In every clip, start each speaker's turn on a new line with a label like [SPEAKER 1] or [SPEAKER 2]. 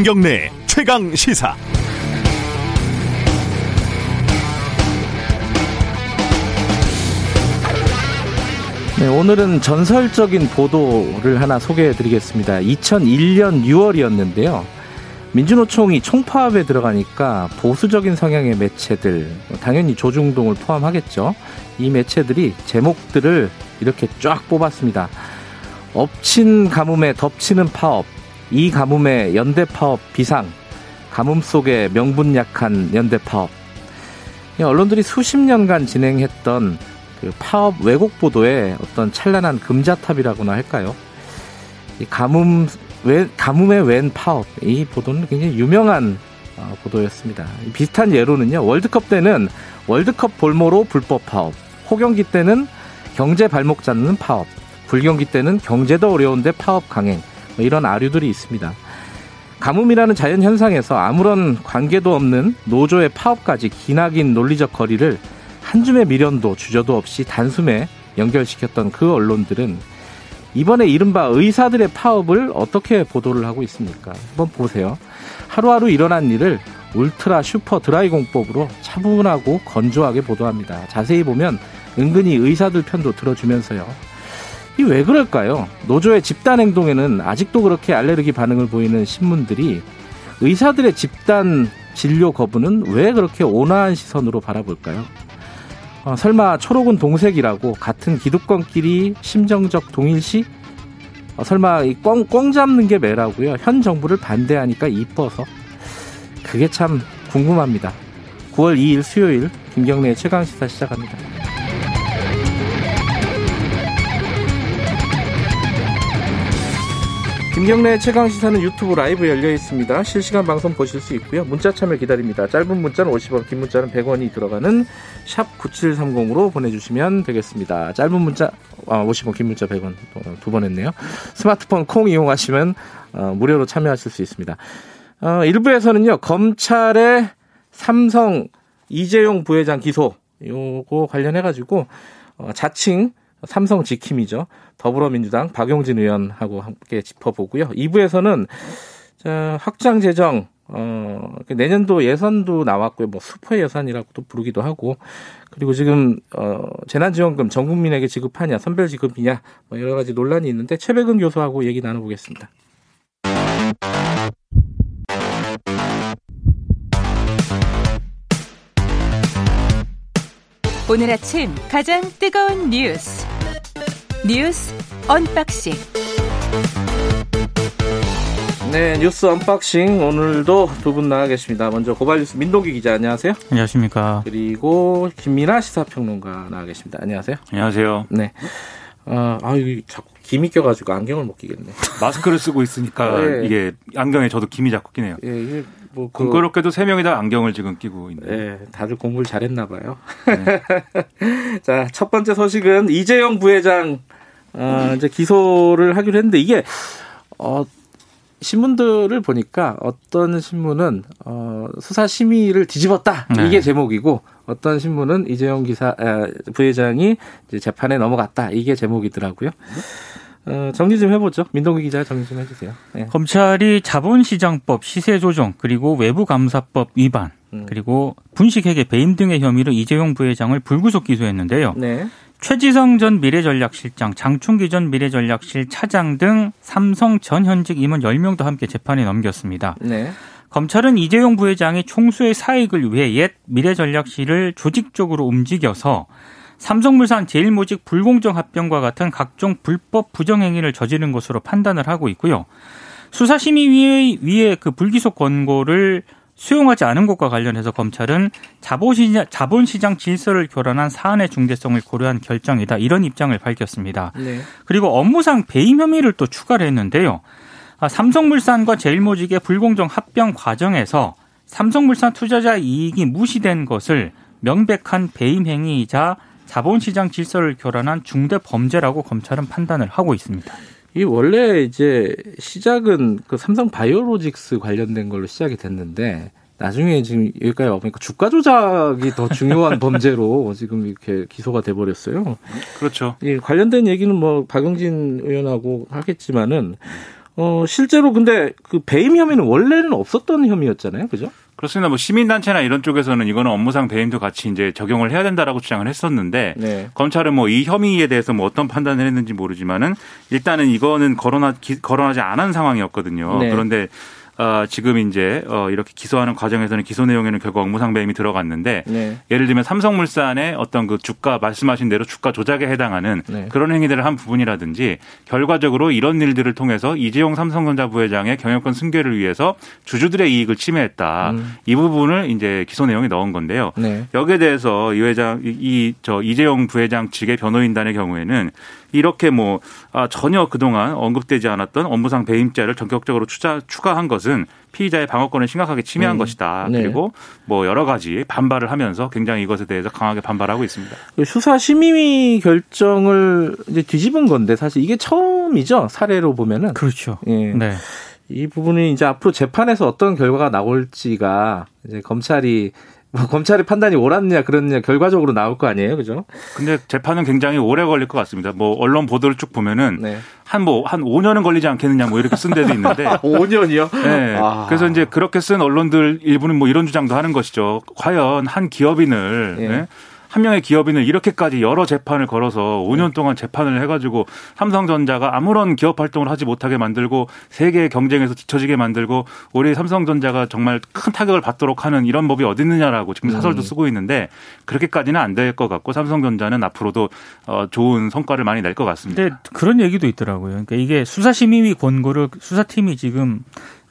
[SPEAKER 1] 김경래 최강 시사.
[SPEAKER 2] 네, 오늘은 전설적인 보도를 하나 소개해 드리겠습니다. 2001년 6월이었는데요. 민주노총이 총파업에 들어가니까 보수적인 성향의 매체들, 당연히 조중동을 포함하겠죠. 이 매체들이 제목들을 이렇게 쫙 뽑았습니다. 엎친 가뭄에 덮치는 파업, 이 가뭄에 연대 파업 비상, 가뭄 속에 명분 약한 연대 파업. 언론들이 수십 년간 진행했던 그 파업 왜곡 보도의 어떤 찬란한 금자탑이라고나 할까요? 이 가뭄 웬, 가뭄의 웬 파업 이 보도는 굉장히 유명한 어, 보도였습니다. 비슷한 예로는요 월드컵 때는 월드컵 볼모로 불법 파업, 호경기 때는 경제 발목 잡는 파업, 불경기 때는 경제도 어려운데 파업 강행 뭐 이런 아류들이 있습니다. 가뭄이라는 자연 현상에서 아무런 관계도 없는 노조의 파업까지 기나긴 논리적 거리를 한 줌의 미련도 주저도 없이 단숨에 연결시켰던 그 언론들은 이번에 이른바 의사들의 파업을 어떻게 보도를 하고 있습니까? 한번 보세요. 하루하루 일어난 일을 울트라 슈퍼 드라이 공법으로 차분하고 건조하게 보도합니다. 자세히 보면 은근히 의사들 편도 들어주면서요. 이 왜 그럴까요? 노조의 집단 행동에는 아직도 그렇게 알레르기 반응을 보이는 신문들이 의사들의 집단 진료 거부는 왜 그렇게 온화한 시선으로 바라볼까요? 어, 설마 초록은 동색이라고 같은 기득권끼리 심정적 동일시? 어, 설마 이 꽝, 꽝 잡는 게 매라고요? 현 정부를 반대하니까 이뻐서? 그게 참 궁금합니다. 9월 2일 수요일 김경래의 최강시사 시작합니다. 김경래 최강 시사는 유튜브 라이브 열려 있습니다. 실시간 방송 보실 수 있고요. 문자 참여 기다립니다. 짧은 문자는 50원, 긴 문자는 100원이 들어가는 샵 9730으로 보내주시면 되겠습니다. 짧은 문자 아, 50원, 긴 문자 100원 두 번 했네요. 스마트폰 콩 이용하시면 어, 무료로 참여하실 수 있습니다. 어, 일부에서는요 검찰의 삼성 이재용 부회장 기소 요거 관련해 가지고 어, 자칭 삼성 지킴이죠. 더불어민주당 박용진 의원하고 함께 짚어보고요. 2부에서는 확장 재정 어, 내년도 예산도 나왔고요. 뭐 슈퍼 예산이라고도 부르기도 하고 그리고 지금 어, 재난지원금 전 국민에게 지급하냐 선별 지급이냐 뭐 여러 가지 논란이 있는데 최배근 교수하고 얘기 나눠보겠습니다.
[SPEAKER 3] 오늘 아침 가장 뜨거운 뉴스 뉴스 unboxing.
[SPEAKER 2] 네, 뉴스 unboxing 오늘도 두 분 나와 계십니다. 먼저 고발뉴스 민동기 기자 안녕하세요.
[SPEAKER 4] 안녕하십니까.
[SPEAKER 2] 그리고 김민아 시사평론가 나와 계십니다. 안녕하세요.
[SPEAKER 4] 안녕하세요.
[SPEAKER 2] 네. 어, 아, 이 자꾸 김이 껴가지고 안경을 못 끼겠네.
[SPEAKER 4] 마스크를 쓰고 있으니까 네. 이게 안경에 저도 김이 자꾸 끼네요. 예, 이게 뭐 그... 공교롭게도 세 명이 다 안경을 지금 끼고 있네요.
[SPEAKER 2] 네, 다들 공부를 잘했나 봐요. 네. 자, 첫 번째 소식은 이재용 부회장 어, 이제 기소를 하기로 했는데 이게 어 신문들을 보니까 어떤 신문은 어 수사 심의를 뒤집었다 네. 이게 제목이고 어떤 신문은 이재용 기사 에, 부회장이 이제 재판에 넘어갔다 이게 제목이더라고요. 어, 정리 좀 해보죠. 민동기 기자 정리 좀 해주세요.
[SPEAKER 4] 네. 검찰이 자본시장법 시세 조정 그리고 외부감사법 위반 음. 그리고 분식회계 배임 등의 혐의로 이재용 부회장을 불구속 기소했는데요. 네. 최지성 전 미래전략실장, 장충기 전 미래전략실 차장 등 삼성 전 현직 임원 10명도 함께 재판에 넘겼습니다. 네. 검찰은 이재용 부회장이 총수의 사익을 위해 옛 미래전략실을 조직적으로 움직여서 삼성물산 제일모직 불공정 합병과 같은 각종 불법 부정행위를 저지른 것으로 판단을 하고 있고요. 수사심의위의 그 불기소 권고를 수용하지 않은 것과 관련해서 검찰은 자본시장, 자본시장 질서를 교란한 사안의 중대성을 고려한 결정이다. 이런 입장을 밝혔습니다. 네. 그리고 업무상 배임 혐의를 또 추가를 했는데요. 아, 삼성물산과 제일모직의 불공정 합병 과정에서 삼성물산 투자자 이익이 무시된 것을 명백한 배임 행위이자 자본시장 질서를 교란한 중대 범죄라고 검찰은 판단을 하고 있습니다.
[SPEAKER 2] 이 원래 이제 시작은 그 삼성 바이오로직스 관련된 걸로 시작이 됐는데 나중에 지금 여기까지 와보니까 주가 조작이 더 중요한 범죄로 지금 이렇게 기소가 돼 버렸어요.
[SPEAKER 4] 그렇죠.
[SPEAKER 2] 예, 관련된 얘기는 뭐 박용진 의원하고 하겠지만은 어, 실제로 근데 그 배임 혐의는 원래는 없었던 혐의였잖아요. 그죠?
[SPEAKER 5] 그렇습니다. 뭐 시민단체나 이런 쪽에서는 이거는 업무상 배임도 같이 이제 적용을 해야 된다라고 주장을 했었는데 네. 검찰은 뭐 이 혐의에 대해서 뭐 어떤 판단을 했는지 모르지만은 일단은 이거는 거론하, 거론하지 않은 상황이었거든요. 네. 그런데 어, 지금 이제 어, 이렇게 기소하는 과정에서는 기소 내용에는 결국 업무상 배임이 들어갔는데 네. 예를 들면 삼성물산의 어떤 그 주가 말씀하신 대로 주가 조작에 해당하는 네. 그런 행위들을 한 부분이라든지 결과적으로 이런 일들을 통해서 이재용 삼성전자 부회장의 경영권 승계를 위해서 주주들의 이익을 침해했다. 음. 이 부분을 이제 기소 내용에 넣은 건데요. 네. 여기에 대해서 이 회장 이 저 이재용 부회장 측의 변호인단의 경우에는 이렇게 뭐 아, 전혀 그동안 언급되지 않았던 업무상 배임죄를 전격적으로 추자, 추가한 것은 피의자의 방어권을 심각하게 침해한 음. 것이다. 네. 그리고 뭐 여러 가지 반발을 하면서 굉장히 이것에 대해서 강하게 반발하고 있습니다.
[SPEAKER 2] 그 수사 심의위 결정을 이제 뒤집은 건데 사실 이게 처음이죠. 사례로 보면은.
[SPEAKER 4] 그렇죠. 예. 네.
[SPEAKER 2] 이 부분이 이제 앞으로 재판에서 어떤 결과가 나올지가 이제 검찰이 뭐 검찰의 판단이 옳았냐 그렇냐 결과적으로 나올 거 아니에요, 그죠?
[SPEAKER 5] 근데 재판은 굉장히 오래 걸릴 것 같습니다. 뭐 언론 보도를 쭉 보면은 네. 한 뭐한 뭐, 5년은 걸리지 않겠느냐 뭐 이렇게 쓴 데도 있는데
[SPEAKER 2] 5년이요?
[SPEAKER 5] 네. 아. 그래서 이제 그렇게 쓴 언론들 일부는 뭐 이런 주장도 하는 것이죠. 과연 한 기업인을 네. 네? 한 명의 기업인을 이렇게까지 여러 재판을 걸어서 5년 동안 재판을 해가지고 삼성전자가 아무런 기업 활동을 하지 못하게 만들고 세계 경쟁에서 뒤처지게 만들고 우리 삼성전자가 정말 큰 타격을 받도록 하는 이런 법이 어디 있느냐라고 지금 사설도 음. 쓰고 있는데 그렇게까지는 안 될 것 같고 삼성전자는 앞으로도 어, 좋은 성과를 많이 낼 것 같습니다.
[SPEAKER 4] 근데 그런 얘기도 있더라고요. 그러니까 이게 수사심의위 권고를 수사팀이 지금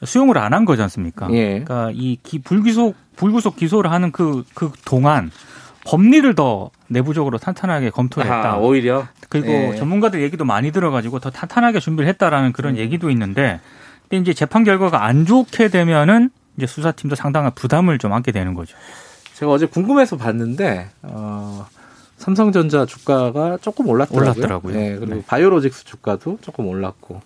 [SPEAKER 4] 수용을 안 한 거지 않습니까? 예. 그러니까 이 불기소 불구속 기소를 하는 그그 그 동안 법리를 더 내부적으로 탄탄하게 검토를 했다.
[SPEAKER 2] 아, 오히려
[SPEAKER 4] 그리고 네. 전문가들 얘기도 많이 들어가지고 더 탄탄하게 준비를 했다라는 그런 음. 얘기도 있는데 근데 이제 재판 결과가 안 좋게 되면은 이제 수사팀도 상당한 부담을 좀 안게 되는 거죠.
[SPEAKER 2] 제가 어제 궁금해서 봤는데 어, 삼성전자 주가가 조금 올랐더라고요.
[SPEAKER 4] 올랐더라고요.
[SPEAKER 2] 네, 그리고 네. 바이오로직스 주가도 조금 올랐고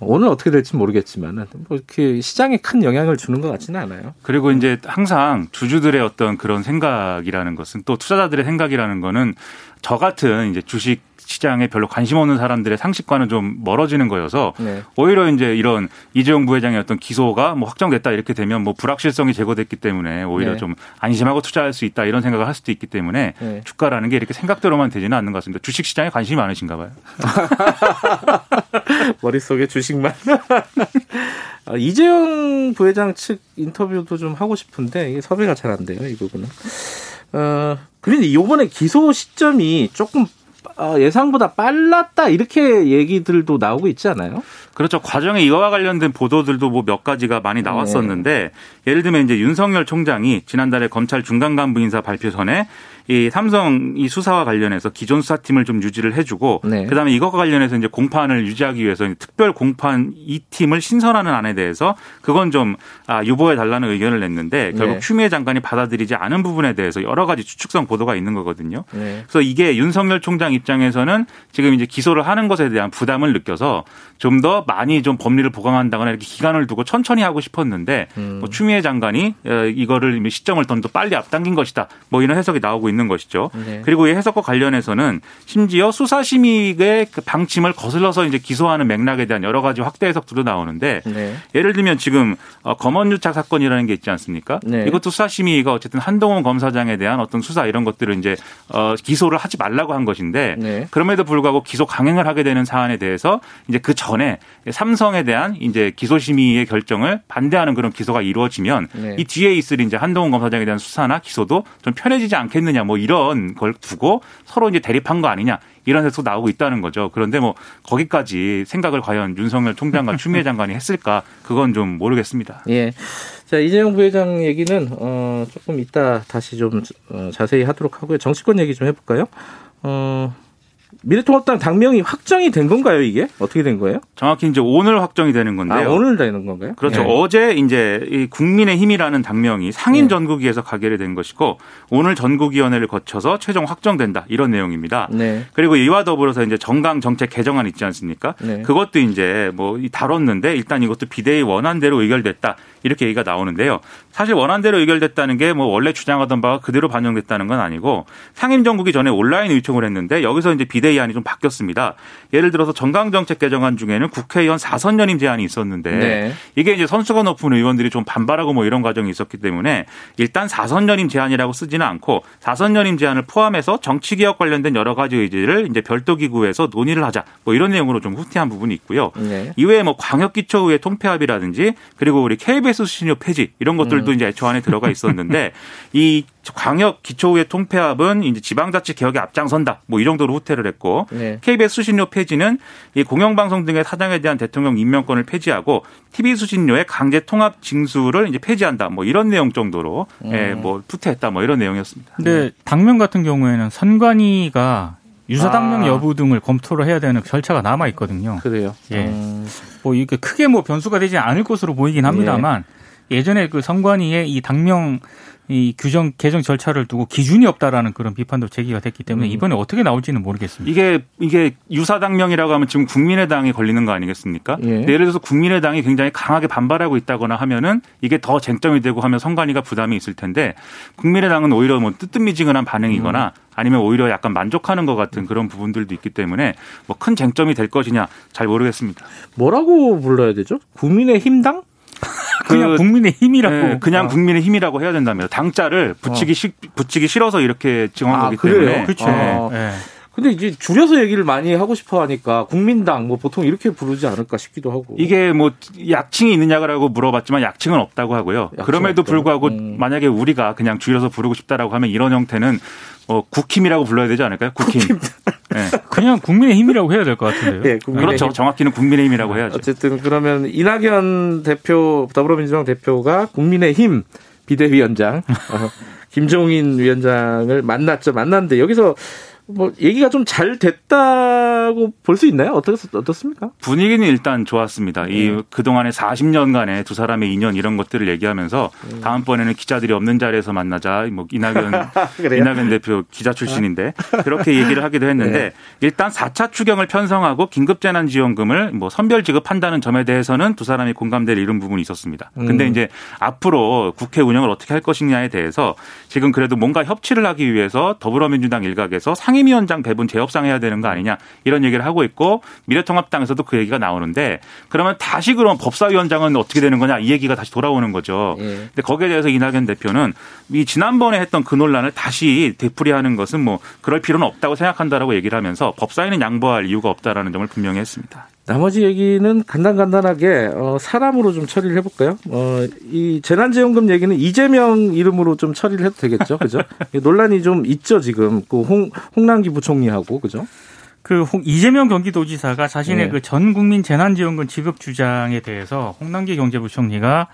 [SPEAKER 2] 오늘 어떻게 될지 모르겠지만은 뭐 이렇게 시장에 큰 영향을 주는 것 같지는 않아요.
[SPEAKER 5] 그리고 이제 항상 주주들의 어떤 그런 생각이라는 것은 또 투자자들의 생각이라는 거는 저 같은 이제 주식 시장에 별로 관심 없는 사람들의 상식과는 좀 멀어지는 거여서 네. 오히려 이제 이런 이재용 부회장의 어떤 기소가 뭐 확정됐다 이렇게 되면 뭐 불확실성이 제거됐기 때문에 오히려 네. 좀 안심하고 투자할 수 있다 이런 생각을 할 수도 있기 때문에 네. 주가라는 게 이렇게 생각대로만 되지는 않는 것 같습니다. 주식 시장에 관심이 많으신가 봐요.
[SPEAKER 2] 머릿속에 주식만. 아, 이재용 부회장 측 인터뷰도 좀 하고 싶은데 이게 섭외가 잘 안 돼요, 이 부분은. 어, 그런데 이번에 기소 시점이 조금 어, 예상보다 빨랐다 이렇게 얘기들도 나오고 있지 않아요?
[SPEAKER 5] 그렇죠. 과정에 이와 관련된 보도들도 뭐 몇 가지가 많이 네. 나왔었는데 네. 예를 들면 이제 윤석열 총장이 지난달에 검찰 중간 간부 인사 발표 전에 이 삼성 이 수사와 관련해서 기존 수사팀을 좀 유지를 해주고 네. 그다음에 이것과 관련해서 이제 공판을 유지하기 위해서 특별 공판 이 팀을 신설하는 안에 대해서 그건 좀 아, 유보해 달라는 의견을 냈는데 결국 네. 추미애 장관이 받아들이지 않은 부분에 대해서 여러 가지 추측성 보도가 있는 거거든요. 네. 그래서 이게 윤석열 총장 입장에서는 지금 이제 기소를 하는 것에 대한 부담을 느껴서 좀 더 많이 좀 법리를 보강한다거나 이렇게 기간을 두고 천천히 하고 싶었는데 음. 뭐 추미애 장관이 어, 이거를 시점을 더 빨리 앞당긴 것이다. 뭐 이런 해석이 나오고 있는 것이죠. 네. 그리고 이 해석과 관련해서는 심지어 수사심의의 그 방침을 거슬러서 이제 기소하는 맥락에 대한 여러 가지 확대 해석들도 나오는데 네. 예를 들면 지금 어, 검언유착 사건이라는 게 있지 않습니까? 네. 이것도 수사심의가 어쨌든 한동훈 검사장에 대한 어떤 수사 이런 것들을 이제 어, 기소를 하지 말라고 한 것인데 네. 그럼에도 불구하고 기소 강행을 하게 되는 사안에 대해서 이제 그 전에 삼성에 대한 이제 기소심의의 결정을 반대하는 그런 기소가 이루어지면 네. 이 뒤에 있을 이제 한동훈 검사장에 대한 수사나 기소도 좀 편해지지 않겠느냐 뭐 이런 걸 두고 서로 이제 대립한 거 아니냐 이런 해석 나오고 있다는 거죠. 그런데 뭐 거기까지 생각을 과연 윤석열 총장과 추미애 장관이 했을까 그건 좀 모르겠습니다.
[SPEAKER 2] 예. 자 이재용 부회장 얘기는 어 조금 이따 다시 좀 어, 자세히 하도록 하고요. 정치권 얘기 좀 해볼까요? 어 미래통합당 당명이 확정이 된 건가요, 이게? 어떻게 된 거예요?
[SPEAKER 5] 정확히 이제 오늘 확정이 되는 건데요.
[SPEAKER 2] 아, 오늘 되는 건가요?
[SPEAKER 5] 그렇죠. 네. 어제 이제 이 국민의 힘이라는 당명이 상임 네. 전국위에서 가결이 된 것이고 오늘 전국위원회를 거쳐서 최종 확정된다 이런 내용입니다. 네. 그리고 이와 더불어서 이제 정강 정책 개정안 있지 않습니까? 네. 그것도 이제 뭐 다뤘는데 일단 이것도 비대위 원안대로 의결됐다 이렇게 얘기가 나오는데요. 사실 원안대로 의결됐다는 게 뭐 원래 주장하던 바가 그대로 반영됐다는 건 아니고 상임정국이 전에 온라인 의총을 했는데 여기서 이제 비대위안이 좀 바뀌었습니다. 예를 들어서 정강정책 개정안 중에는 국회의원 4선 연임 제한이 있었는데 네. 이게 이제 선수가 높은 의원들이 좀 반발하고 뭐 이런 과정이 있었기 때문에 일단 4선 연임 제한이라고 쓰지는 않고 4선 연임 제한을 포함해서 정치 개혁 관련된 여러 가지 의지를 이제 별도 기구에서 논의를 하자 뭐 이런 내용으로 좀 후퇴한 부분이 있고요. 네. 이외에 뭐 광역기초의회 통폐합이라든지 그리고 우리 KBS 수신료 폐지 이런 것들도 음. 이제 애초 안에 들어가 있었는데 이 광역 기초의회 통폐합은 이제 지방자치 개혁에 앞장선다. 뭐 이 정도로 후퇴를 했고 네. KBS 수신료 폐지는 이 공영방송 등의 사장에 대한 대통령 임명권을 폐지하고 TV 수신료의 강제 통합 징수를 이제 폐지한다. 뭐 이런 내용 정도로 음. 예, 뭐 후퇴했다. 뭐 이런 내용이었습니다.
[SPEAKER 4] 근데 당면 같은 경우에는 선관위가 유사 당명 아. 여부 등을 검토를 해야 되는 절차가 남아 있거든요.
[SPEAKER 2] 그래요.
[SPEAKER 4] 예. 음. 뭐 이게 크게 뭐 변수가 되지 않을 것으로 보이긴 합니다만 예. 예전에 그 선관위의 이 당명 이 규정 개정 절차를 두고 기준이 없다라는 그런 비판도 제기가 됐기 때문에 음. 이번에 어떻게 나올지는 모르겠습니다.
[SPEAKER 5] 이게 이게 유사 당명이라고 하면 지금 국민의당이 걸리는 거 아니겠습니까? 예. 예를 들어서 국민의당이 굉장히 강하게 반발하고 있다거나 하면은 이게 더 쟁점이 되고 하면 선관위가 부담이 있을 텐데 국민의당은 오히려 뭐 뜨뜻미지근한 반응이거나 음. 아니면 오히려 약간 만족하는 것 같은 그런 부분들도 있기 때문에 뭐 큰 쟁점이 될 것이냐 잘 모르겠습니다.
[SPEAKER 2] 뭐라고 불러야 되죠? 국민의 힘당?
[SPEAKER 4] 그냥 그, 국민의 힘이라고
[SPEAKER 5] 네, 그냥 어. 국민의 힘이라고 해야 된다면 당자를 붙이기 어. 시, 붙이기 싫어서 이렇게 정한 아, 거기? 때문에
[SPEAKER 2] 그렇죠. 네. 네. 근데 이제 줄여서 얘기를 많이 하고 싶어 하니까 국민당 뭐 보통 이렇게 부르지 않을까 싶기도 하고.
[SPEAKER 5] 이게 뭐 약칭이 있느냐고 물어봤지만 약칭은 없다고 하고요. 그럼에도 없다. 불구하고 음. 만약에 우리가 그냥 줄여서 부르고 싶다라고 하면 이런 형태는 어, 국힘이라고 불러야 되지 않을까요? 국힘. 국힘.
[SPEAKER 4] 네. 그냥 국민의 힘이라고 해야 될 것 같은데요. 네,
[SPEAKER 5] 그렇죠. 정확히는 국민의 힘이라고 해야죠.
[SPEAKER 2] 어쨌든 그러면 이낙연 대표 더불어민주당 대표가 국민의 힘 비대위원장 어, 김종인 위원장을 만났죠. 만났는데 여기서 뭐 얘기가 좀 잘 됐다고 볼 수 있나요? 어떻, 어떻습니까?
[SPEAKER 5] 분위기는 일단 좋았습니다. 네. 이 그동안의 40년간의 두 사람의 인연 이런 것들을 얘기하면서 네. 다음번에는 기자들이 없는 자리에서 만나자. 뭐 이낙연 이낙연 대표 기자 출신인데 그렇게 얘기를 하기도 했는데 네. 일단 4차 추경을 편성하고 긴급 재난 지원금을 뭐 선별 지급한다는 점에 대해서는 두 사람이 공감대를 이룬 부분이 있었습니다. 근데 음. 이제 앞으로 국회 운영을 어떻게 할 것이냐에 대해서 지금 그래도 뭔가 협치를 하기 위해서 더불어민주당 일각에서 상 상임위원장 배분 재협상해야 되는 거 아니냐 이런 얘기를 하고 있고 미래통합당에서도 그 얘기가 나오는데 그러면 다시 그럼 법사위원장은 어떻게 되는 거냐 이 얘기가 다시 돌아오는 거죠. 예. 근데 거기에 대해서 이낙연 대표는 이 지난번에 했던 그 논란을 다시 되풀이하는 것은 뭐 그럴 필요는 없다고 생각한다라고 얘기를 하면서 법사위는 양보할 이유가 없다라는 점을 분명히 했습니다.
[SPEAKER 2] 나머지 얘기는 간단간단하게 어, 사람으로 좀 처리를 해볼까요? 어, 이 재난지원금 얘기는 이재명 이름으로 좀 처리를 해도 되겠죠, 그죠? 논란이 좀 있죠 지금 그 홍, 홍남기 부총리하고 그죠?
[SPEAKER 4] 그 홍, 이재명 경기도지사가 자신의 네. 그전 국민 재난지원금 지급 주장에 대해서 홍남기 경제부총리가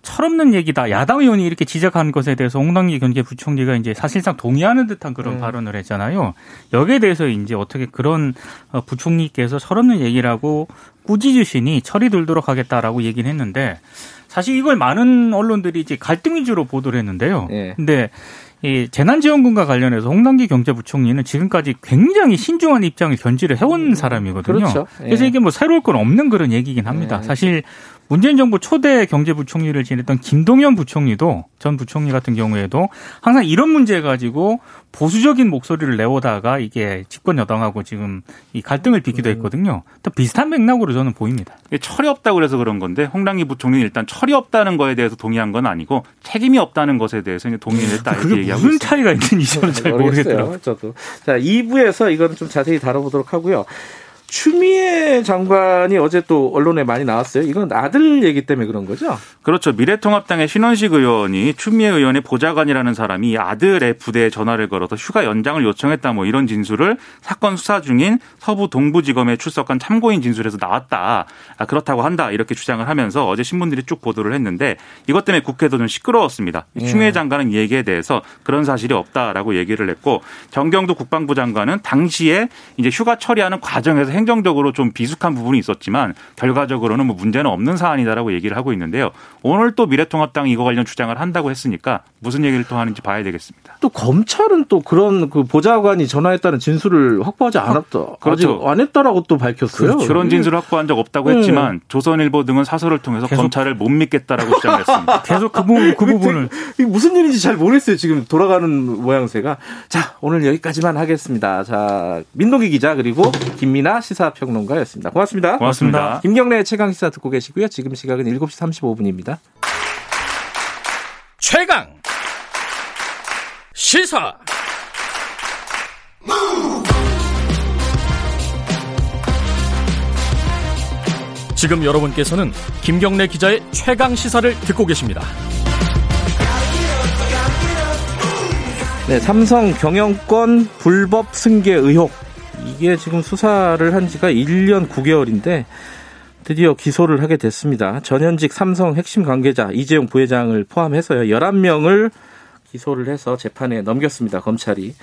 [SPEAKER 4] 철없는 얘기다. 야당 의원이 이렇게 지적한 것에 대해서 홍당기 경제부총리가 이제 사실상 동의하는 듯한 그런 음. 발언을 했잖아요. 여기에 대해서 이제 어떻게 그런 어, 부총리께서 철없는 얘기라고 꾸짖으시니 처리 들도록 하겠다라고 얘기는 했는데 사실 이걸 많은 언론들이 이제 갈등 위주로 보도를 했는데요. 네. 근데 이 재난지원금과 관련해서 홍남기 경제부총리는 지금까지 굉장히 신중한 입장을 견지를 해온 음, 사람이거든요. 그렇죠. 그래서 예. 이게 뭐 새로울 건 없는 그런 얘기긴 합니다. 예. 사실 문재인 정부 초대 경제부총리를 지냈던 김동연 부총리도 전 부총리 같은 경우에도 항상 이런 문제 가지고 보수적인 목소리를 내오다가 이게 집권 여당하고 지금 이 갈등을 빚기도 음. 했거든요. 또 비슷한 맥락으로 저는 보입니다.
[SPEAKER 5] 철이 없다고 그래서 그런 건데 홍당기 부총리는 일단 철이 없다는 거에 대해서 동의한 건 아니고 책임이 없다는 것에 대해서 동의를 했다 이렇게 얘기하고
[SPEAKER 4] 무슨 차이가 있는지 저는 잘 모르겠더라고요.
[SPEAKER 2] 저도. 자, 2부에서 이거는 좀 자세히 다뤄보도록 하고요. 추미애 장관이 어제 또 언론에 많이 나왔어요. 이건 아들 얘기 때문에 그런 거죠?
[SPEAKER 5] 그렇죠. 미래통합당의 신원식 의원이 추미애 의원의 보좌관이라는 사람이 아들의 부대에 전화를 걸어서 휴가 연장을 요청했다 뭐 이런 진술을 사건 수사 중인 서부 동부지검에 출석한 참고인 진술에서 나왔다. 아, 그렇다고 한다. 이렇게 주장을 하면서 어제 신문들이 쭉 보도를 했는데 이것 때문에 국회도 좀 시끄러웠습니다. 예. 추미애 장관은 이 얘기에 대해서 그런 사실이 없다라고 얘기를 했고 정경도 국방부 장관은 당시에 이제 휴가 처리하는 과정에서 행 정적으로 좀 비숙한 부분이 있었지만 결과적으로는 뭐 문제는 없는 사안이다라고 얘기를 하고 있는데요. 오늘 또 미래통합당이 이거 관련 주장을 한다고 했으니까 무슨 얘기를 또 하는지 봐야 되겠습니다.
[SPEAKER 2] 또 검찰은 또 그런 그 보좌관이 전화했다는 진술을 확보하지 않았다. 그렇죠. 아직 안 했다라고 또 밝혔어요.
[SPEAKER 5] 그렇죠. 그런 진술을 확보한 적 없다고 네. 했지만 조선일보 등은 사설을 통해서 검찰을 못 믿겠다라고 주장했습니다.
[SPEAKER 4] 계속 그, 부분, 그 부분을
[SPEAKER 2] 이게 무슨 일인지 잘 모르겠어요. 지금 돌아가는 모양새가. 자 오늘 여기까지만 하겠습니다. 자 민동기 기자 그리고 김민아 시사평론가였습니다. 고맙습니다.
[SPEAKER 5] 고맙습니다.
[SPEAKER 2] 김경래 최강 시사 듣고 계시고요. 지금 시각은 7시 35분입니다.
[SPEAKER 6] 최강 시사 지금 여러분께서는 김경래 기자의 최강 시사를 듣고 계십니다.
[SPEAKER 2] 네, 삼성 경영권 불법 승계 의혹. 이게 지금 수사를 한 지가 1년 9개월인데 드디어 기소를 하게 됐습니다. 전현직 삼성 핵심 관계자 이재용 부회장을 포함해서요. 11명을 기소를 해서 재판에 넘겼습니다. 검찰이.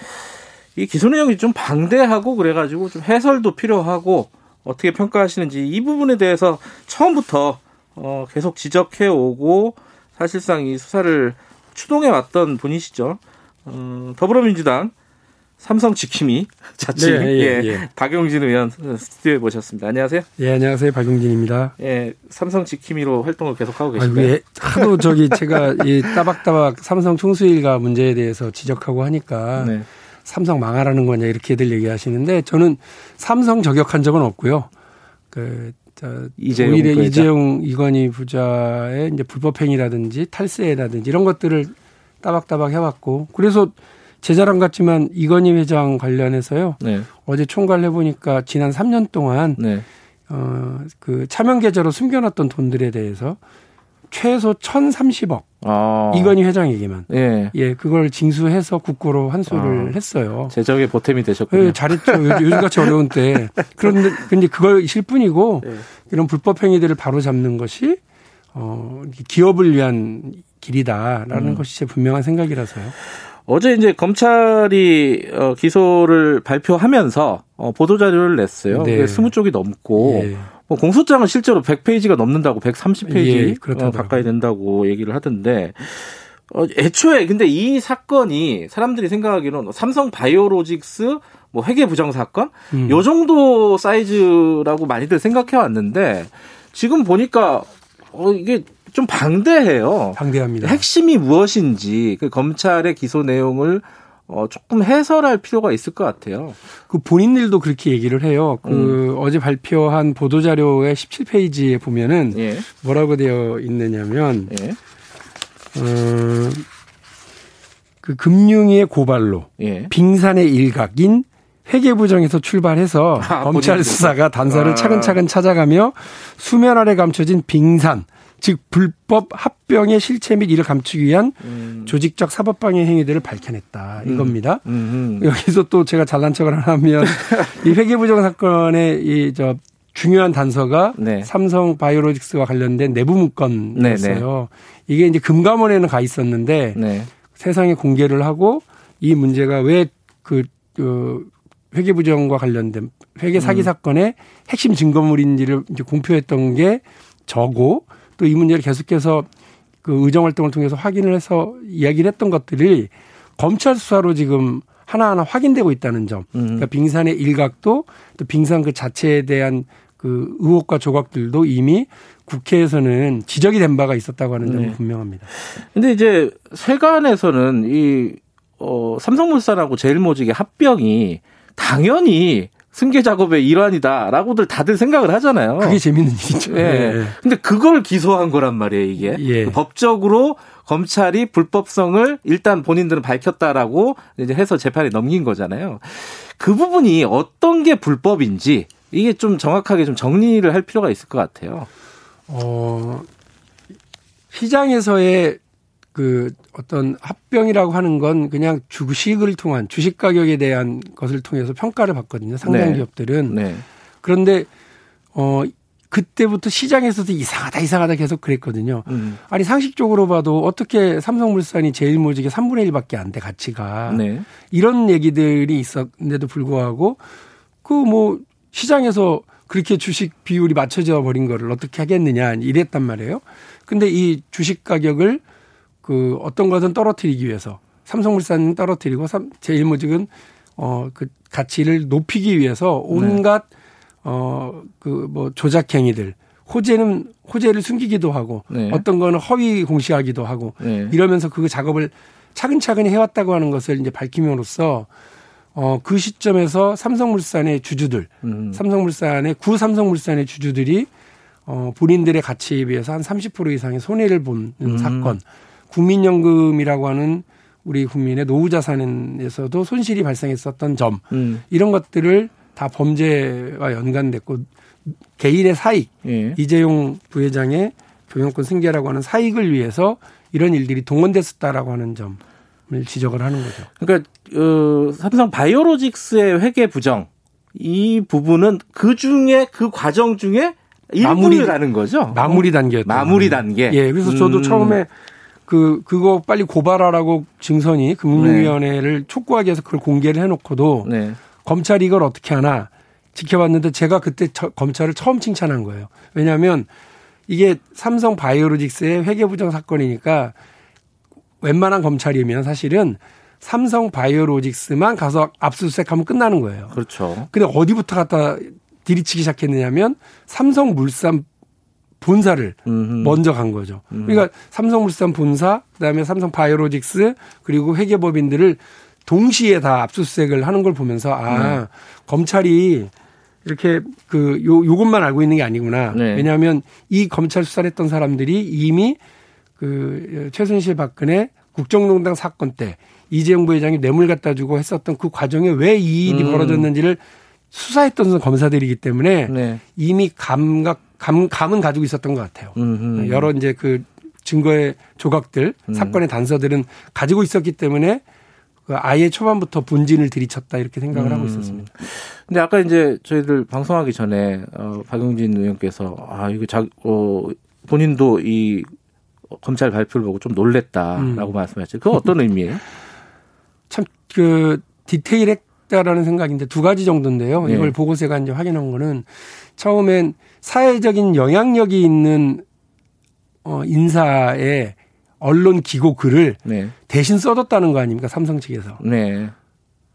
[SPEAKER 2] 이 기소 내용이 좀 방대하고 그래가지고 좀 해설도 필요하고 어떻게 평가하시는지 이 부분에 대해서 처음부터 어 계속 지적해 오고 사실상 이 수사를 추동해 왔던 분이시죠. 어 더불어민주당 삼성 지킴이 자칭 네, 예, 예, 예. 박용진 의원 스튜디오에 모셨습니다. 안녕하세요.
[SPEAKER 7] 예, 안녕하세요. 박용진입니다.
[SPEAKER 2] 예, 삼성 지킴이로 활동을 계속하고 계십니다.
[SPEAKER 7] 예, 하도 저기 제가 이 따박따박 삼성 총수일가 문제에 대해서 지적하고 하니까 네. 삼성 망하라는 거냐 이렇게들 얘기하시는데 저는 삼성 저격한 적은 없고요. 그 이재용 오히려 부회장. 이재용 이건희 부자의 이제 불법행위라든지 탈세라든지 이런 것들을 따박따박 해왔고 그래서 제 자랑 같지만 이건희 회장 관련해서요. 네. 어제 총괄 해보니까 지난 3년 동안 네. 어 그 차명 계좌로 숨겨놨던 돈들에 대해서 최소 1,030억. 아. 이건희 회장에게만. 예. 예, 그걸 징수해서 국고로 환수를 아. 했어요.
[SPEAKER 2] 재정의 보탬이 되셨군요.
[SPEAKER 7] 예, 잘했죠. 요즘 같이 어려운 때. 그런데, 근데 그걸 실 뿐이고, 예. 이런 불법 행위들을 바로 잡는 것이, 어, 기업을 위한 길이다라는 음. 것이 제 분명한 생각이라서요.
[SPEAKER 2] 어제 이제 검찰이 어, 기소를 발표하면서 어, 보도 자료를 냈어요. 네. 20쪽이 넘고 예. 뭐 공소장은 실제로 100페이지가 넘는다고 130페이지 예, 어, 가까이 된다고 얘기를 하던데 어, 애초에 근데 이 사건이 사람들이 생각하기로는 삼성 바이오로직스 뭐 회계 부정 사건 음. 요 정도 사이즈라고 많이들 생각해 왔는데 지금 보니까 어 이게 좀 방대해요.
[SPEAKER 7] 방대합니다.
[SPEAKER 2] 핵심이 무엇인지 그 검찰의 기소 내용을 어, 조금 해설할 필요가 있을 것 같아요.
[SPEAKER 7] 그 본인들도 그렇게 얘기를 해요. 그 음. 어제 발표한 보도자료의 17페이지에 보면은 예. 뭐라고 되어 있느냐면, 예. 어, 그 금융위의 고발로 예. 빙산의 일각인 회계부정에서 출발해서 아, 검찰 수사가 단서를 아. 차근차근 찾아가며 수면 아래 감춰진 빙산, 즉 불법 합병의 실체 및 이를 감추기 위한 음. 조직적 사법방해 행위들을 밝혀냈다 음. 이겁니다. 음. 여기서 또 제가 잘난 척을 하면 이 회계부정 사건의 이 저 중요한 단서가 네. 삼성 바이오로직스와 관련된 내부 문건이었어요. 네, 네. 이게 이제 금감원에는 가 있었는데 네. 세상에 공개를 하고 이 문제가 왜그 그 회계부정과 관련된 회계 사기 음. 사건의 핵심 증거물인지를 이제 공표했던 게 저고 또 이 문제를 계속해서 그 의정 활동을 통해서 확인을 해서 이야기를 했던 것들이 검찰 수사로 지금 하나하나 확인되고 있다는 점. 음. 그러니까 빙산의 일각도 또 빙산 그 자체에 대한 그 의혹과 조각들도 이미 국회에서는 지적이 된 바가 있었다고 하는 점은 네. 분명합니다.
[SPEAKER 2] 근데 이제 세관에서는 이 어, 삼성물산하고 제일모직의 합병이 당연히 승계 작업의 일환이다라고들 다들 생각을 하잖아요.
[SPEAKER 7] 그게 재밌는 일이죠. 예.
[SPEAKER 2] 네. 근데 그걸 기소한 거란 말이에요, 이게. 예. 그 법적으로 검찰이 불법성을 일단 본인들은 밝혔다라고 이제 해서 재판에 넘긴 거잖아요. 그 부분이 어떤 게 불법인지 이게 좀 정확하게 좀 정리를 할 필요가 있을 것 같아요. 어,
[SPEAKER 7] 시장에서의 그 어떤 합병이라고 하는 건 그냥 주식을 통한 주식 가격에 대한 것을 통해서 평가를 받거든요. 상당 네. 기업들은. 네. 그런데 어 그때부터 시장에서도 이상하다 이상하다 계속 그랬거든요. 음. 아니 상식적으로 봐도 어떻게 삼성물산이 제일모직의 3분의 1밖에 안 돼 가치가 네. 이런 얘기들이 있었는데도 불구하고 그 뭐 시장에서 그렇게 주식 비율이 맞춰져 버린 거를 어떻게 하겠느냐 이랬단 말이에요. 근데 이 주식 가격을 그 어떤 것은 떨어뜨리기 위해서 삼성물산 떨어뜨리고 제일모직은 어 그 가치를 높이기 위해서 온갖 네. 어그 뭐 조작 행위들 호재는 호재를 숨기기도 하고 네. 어떤 거는 허위 공시하기도 하고 네. 이러면서 그 작업을 차근차근 해왔다고 하는 것을 이제 밝힘으로써 어, 그 시점에서 삼성물산의 주주들, 음. 삼성물산의 구 삼성물산의 주주들이 어, 본인들의 가치에 비해서 한 30% 이상의 손해를 보는 음. 사건, 국민연금이라고 하는 우리 국민의 노후 자산에서도 손실이 발생했었던 점, 음. 이런 것들을 다 범죄와 연관됐고 개인의 사익, 예. 이재용 부회장의 경영권 승계라고 하는 사익을 위해서 이런 일들이 동원됐었다라고 하는 점을 지적을 하는 거죠.
[SPEAKER 2] 그러니까 어, 삼성 바이오로직스의 회계 부정 이 부분은 그 중에 그 과정 중에 마무리라는 거죠.
[SPEAKER 7] 마무리 단계.
[SPEAKER 2] 마무리 단계.
[SPEAKER 7] 예. 그래서 저도 음. 처음에 그 그거 빨리 고발하라고 증선이 금융위원회를 네. 촉구하기 위해서 그걸 공개를 해놓고도 네. 검찰이 이걸 어떻게 하나 지켜봤는데 제가 그때 검찰을 처음 칭찬한 거예요. 왜냐하면 이게 삼성 바이오로직스의 회계부정 사건이니까 웬만한 검찰이면 사실은 삼성 바이오로직스만 가서 압수수색하면 끝나는 거예요.
[SPEAKER 2] 그렇죠.
[SPEAKER 7] 근데 어디부터 갖다 들이치기 시작했느냐면 삼성 물산 본사를 음흠. 먼저 간 거죠. 음. 그러니까 삼성물산 본사, 그다음에 삼성 바이오로직스 그리고 회계법인들을 동시에 다 압수수색을 하는 걸 보면서 아 네. 검찰이 이렇게 그 요, 요것만 알고 있는 게 아니구나. 네. 왜냐하면 이 검찰 수사를 했던 사람들이 이미 그 최순실 박근혜 국정농단 사건 때 이재용 부회장이 뇌물 갖다 주고 했었던 그 과정에 왜 이 일이 음. 벌어졌는지를 수사했던 검사들이기 때문에 네. 이미 감각 감 감은 가지고 있었던 것 같아요. 음흠. 여러 이제 그 증거의 조각들 음. 사건의 단서들은 가지고 있었기 때문에 그 아예 초반부터 본진을 들이쳤다 이렇게 생각을 음. 하고 있었습니다.
[SPEAKER 2] 근데 아까 이제 저희들 방송하기 전에 어 박용진 의원께서 아 이거 자 어, 본인도 이 검찰 발표를 보고 좀 놀랬다라고 음. 말씀하셨죠. 그 어떤 의미예요?
[SPEAKER 7] 참 그 디테일했다라는 생각인데 두 가지 정도인데요. 네. 이걸 보고서가 이제 확인한 거는 처음엔 사회적인 영향력이 있는 어 인사의 언론 기고 글을 네. 대신 써뒀다는 거 아닙니까 삼성 측에서. 네.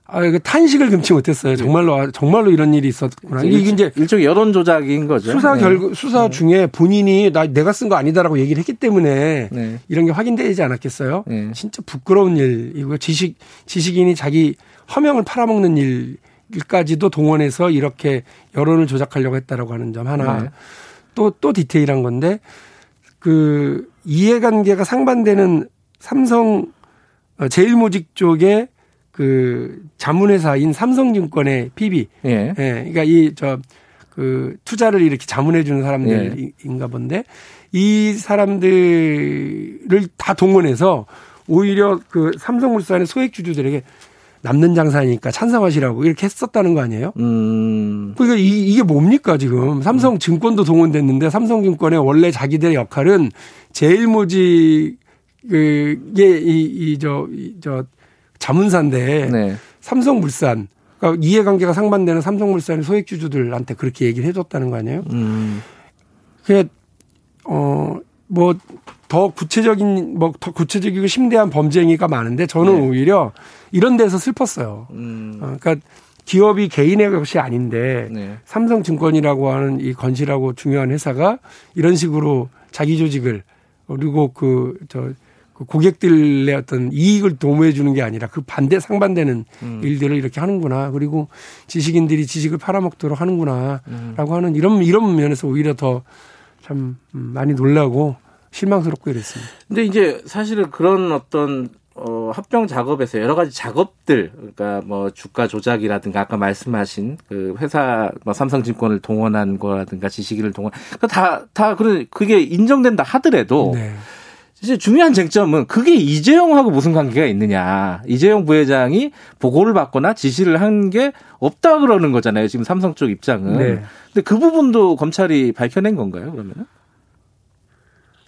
[SPEAKER 7] 아, 이거 탄식을 금치 못했어요. 정말로 정말로 이런 일이 있었구나.
[SPEAKER 2] 이게 이제 일종 여론 조작인 거죠.
[SPEAKER 7] 수사 결 네. 수사 네. 중에 본인이 나 내가 쓴 거 아니다라고 얘기를 했기 때문에 네. 이런 게 확인되지 않았겠어요? 네. 진짜 부끄러운 일이고 지식 지식인이 자기 허명을 팔아먹는 일. 일까지도 동원해서 이렇게 여론을 조작하려고 했다라고 하는 점 하나 또또 네. 또 디테일한 건데 그 이해관계가 상반되는 삼성 어, 제일모직 쪽에 그 자문회사인 삼성증권의 PB. 예. 예. 그러니까 이 저 그 투자를 이렇게 자문해 주는 사람들인가 예. 본데 이 사람들을 다 동원해서 오히려 그 삼성물산의 소액 주주들에게 남는 장사니까 찬성하시라고 이렇게 했었다는 거 아니에요? 음. 그러니까 이, 이게 뭡니까 지금 삼성 증권도 동원됐는데 삼성증권의 원래 자기들의 역할은 제일모직 그게 이저 이 저 자문사인데 네. 삼성물산 그러니까 이해관계가 상반되는 삼성물산의 소액주주들한테 그렇게 얘기를 해줬다는 거 아니에요? 음. 그게 어뭐 더 구체적인 뭐 더 구체적이고 심대한 범죄 행위가 많은데 저는 네. 오히려 이런 데서 슬펐어요. 음. 어, 그러니까 기업이 개인의 것이 아닌데 네. 삼성증권이라고 하는 이 건실하고 중요한 회사가 이런 식으로 자기 조직을 그리고 그저 그 고객들의 어떤 이익을 도모해 주는 게 아니라 그 반대 상반되는 음. 일들을 이렇게 하는구나. 그리고 지식인들이 지식을 팔아먹도록 하는구나라고 음. 하는 이런 이런 면에서 오히려 더참 음, 많이 놀라고 실망스럽고 이랬습니다.
[SPEAKER 2] 근데 이제 사실은 그런 어떤 어, 합병 작업에서 여러 가지 작업들, 그러니까 뭐 주가 조작이라든가 아까 말씀하신 그 회사 뭐 삼성증권을 동원한 거라든가 지식인을 동원, 그러니까 다, 다 그런, 그게 인정된다 하더라도 네. 이제 중요한 쟁점은 그게 이재용하고 무슨 관계가 있느냐. 이재용 부회장이 보고를 받거나 지시를 한 게 없다 그러는 거잖아요. 지금 삼성 쪽 입장은. 네. 근데 그 부분도 검찰이 밝혀낸 건가요, 그러면은?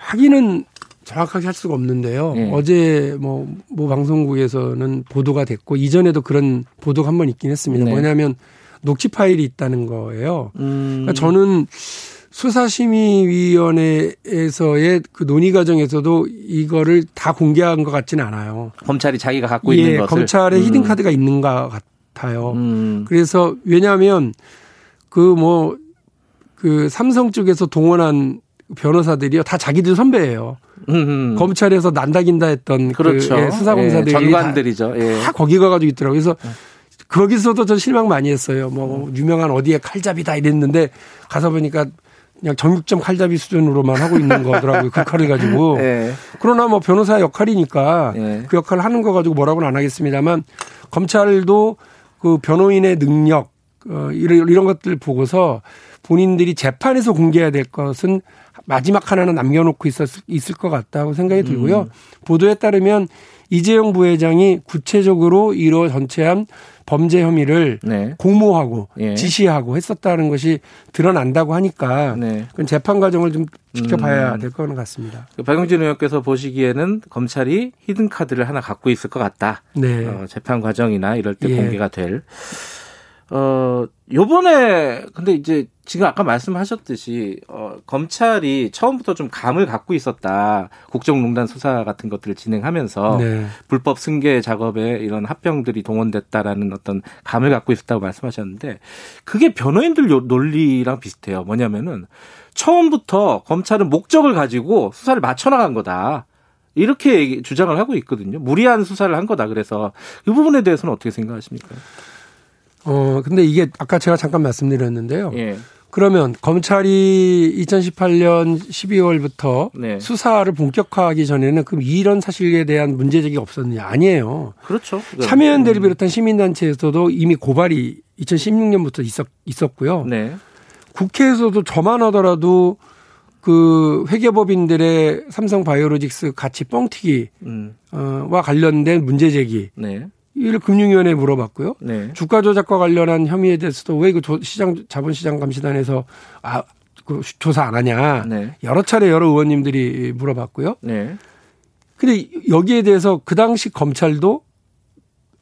[SPEAKER 7] 확인은 정확하게 할 수가 없는데요. 네. 어제 뭐, 뭐 방송국에서는 보도가 됐고 이전에도 그런 보도가 한 번 있긴 했습니다. 네. 뭐냐면 녹취 파일이 있다는 거예요. 음. 그러니까 저는 수사심의위원회에서의 그 논의 과정에서도 이거를 다 공개한 것 같지는 않아요.
[SPEAKER 2] 검찰이 자기가 갖고 예, 있는 것을.
[SPEAKER 7] 검찰에 음. 히든 카드가 있는 것 같아요. 음. 그래서 왜냐하면 그 뭐그 그 삼성 쪽에서 동원한 변호사들이요 다 자기들 선배예요. 음흠. 검찰에서 난다긴다 했던 그, 그렇죠. 그 예, 수사검사들이 예,
[SPEAKER 2] 전관들이죠.
[SPEAKER 7] 다, 예. 다 거기 가가지고 있더라고요. 그래서 거기서도 저 실망 많이 했어요. 뭐 유명한 어디에 칼잡이다 이랬는데 가서 보니까 그냥 정육점 칼잡이 수준으로만 하고 있는 거더라고요. 그 칼을 가지고. 네. 그러나 뭐 변호사 역할이니까 네. 그 역할을 하는 거 가지고 뭐라고는 안 하겠습니다만 검찰도 그 변호인의 능력 어 이런 이런 것들 보고서 본인들이 재판에서 공개해야 될 것은 마지막 하나는 남겨놓고 있었을 있을 것 같다고 생각이 들고요. 음. 보도에 따르면 이재용 부회장이 구체적으로 이로 전체한 범죄 혐의를 네. 공모하고 예. 지시하고 했었다는 것이 드러난다고 하니까 네. 그건 재판 과정을 좀 지켜봐야 음. 될것 같습니다.
[SPEAKER 2] 그 박용진 의원께서 보시기에는 검찰이 히든 카드를 하나 갖고 있을 것 같다. 네. 어, 재판 과정이나 이럴 때 예. 공개가 될. 어, 요번에, 근데 이제 지금 아까 말씀하셨듯이, 어, 검찰이 처음부터 좀 감을 갖고 있었다. 국정농단 수사 같은 것들을 진행하면서 네. 불법 승계 작업에 이런 합병들이 동원됐다라는 어떤 감을 갖고 있었다고 말씀하셨는데, 그게 변호인들 논리랑 비슷해요. 뭐냐면은, 처음부터 검찰은 목적을 가지고 수사를 맞춰 나간 거다. 이렇게 주장을 하고 있거든요. 무리한 수사를 한 거다. 그래서 이 부분에 대해서는 어떻게 생각하십니까?
[SPEAKER 7] 어, 근데 이게 아까 제가 잠깐 말씀드렸는데요. 예. 그러면 검찰이 2018년 12월부터 네. 수사를 본격화하기 전에는 그럼 이런 사실에 대한 문제 제기가 없었느냐? 아니에요.
[SPEAKER 2] 그렇죠.
[SPEAKER 7] 참여연대를 음. 비롯한 시민단체에서도 이미 고발이 2016년부터 있었, 있었고요. 네. 국회에서도 저만 하더라도 그 회계법인들의 삼성 바이오로직스 가치 뻥튀기와 음. 관련된 문제 제기. 네. 이를 금융위원회에 물어봤고요. 네. 주가 조작과 관련한 혐의에 대해서도 왜 이거 시장 자본시장 감시단에서 아 그 조사 안 하냐 네. 여러 차례 여러 의원님들이 물어봤고요. 네. 근데 여기에 대해서 그 당시 검찰도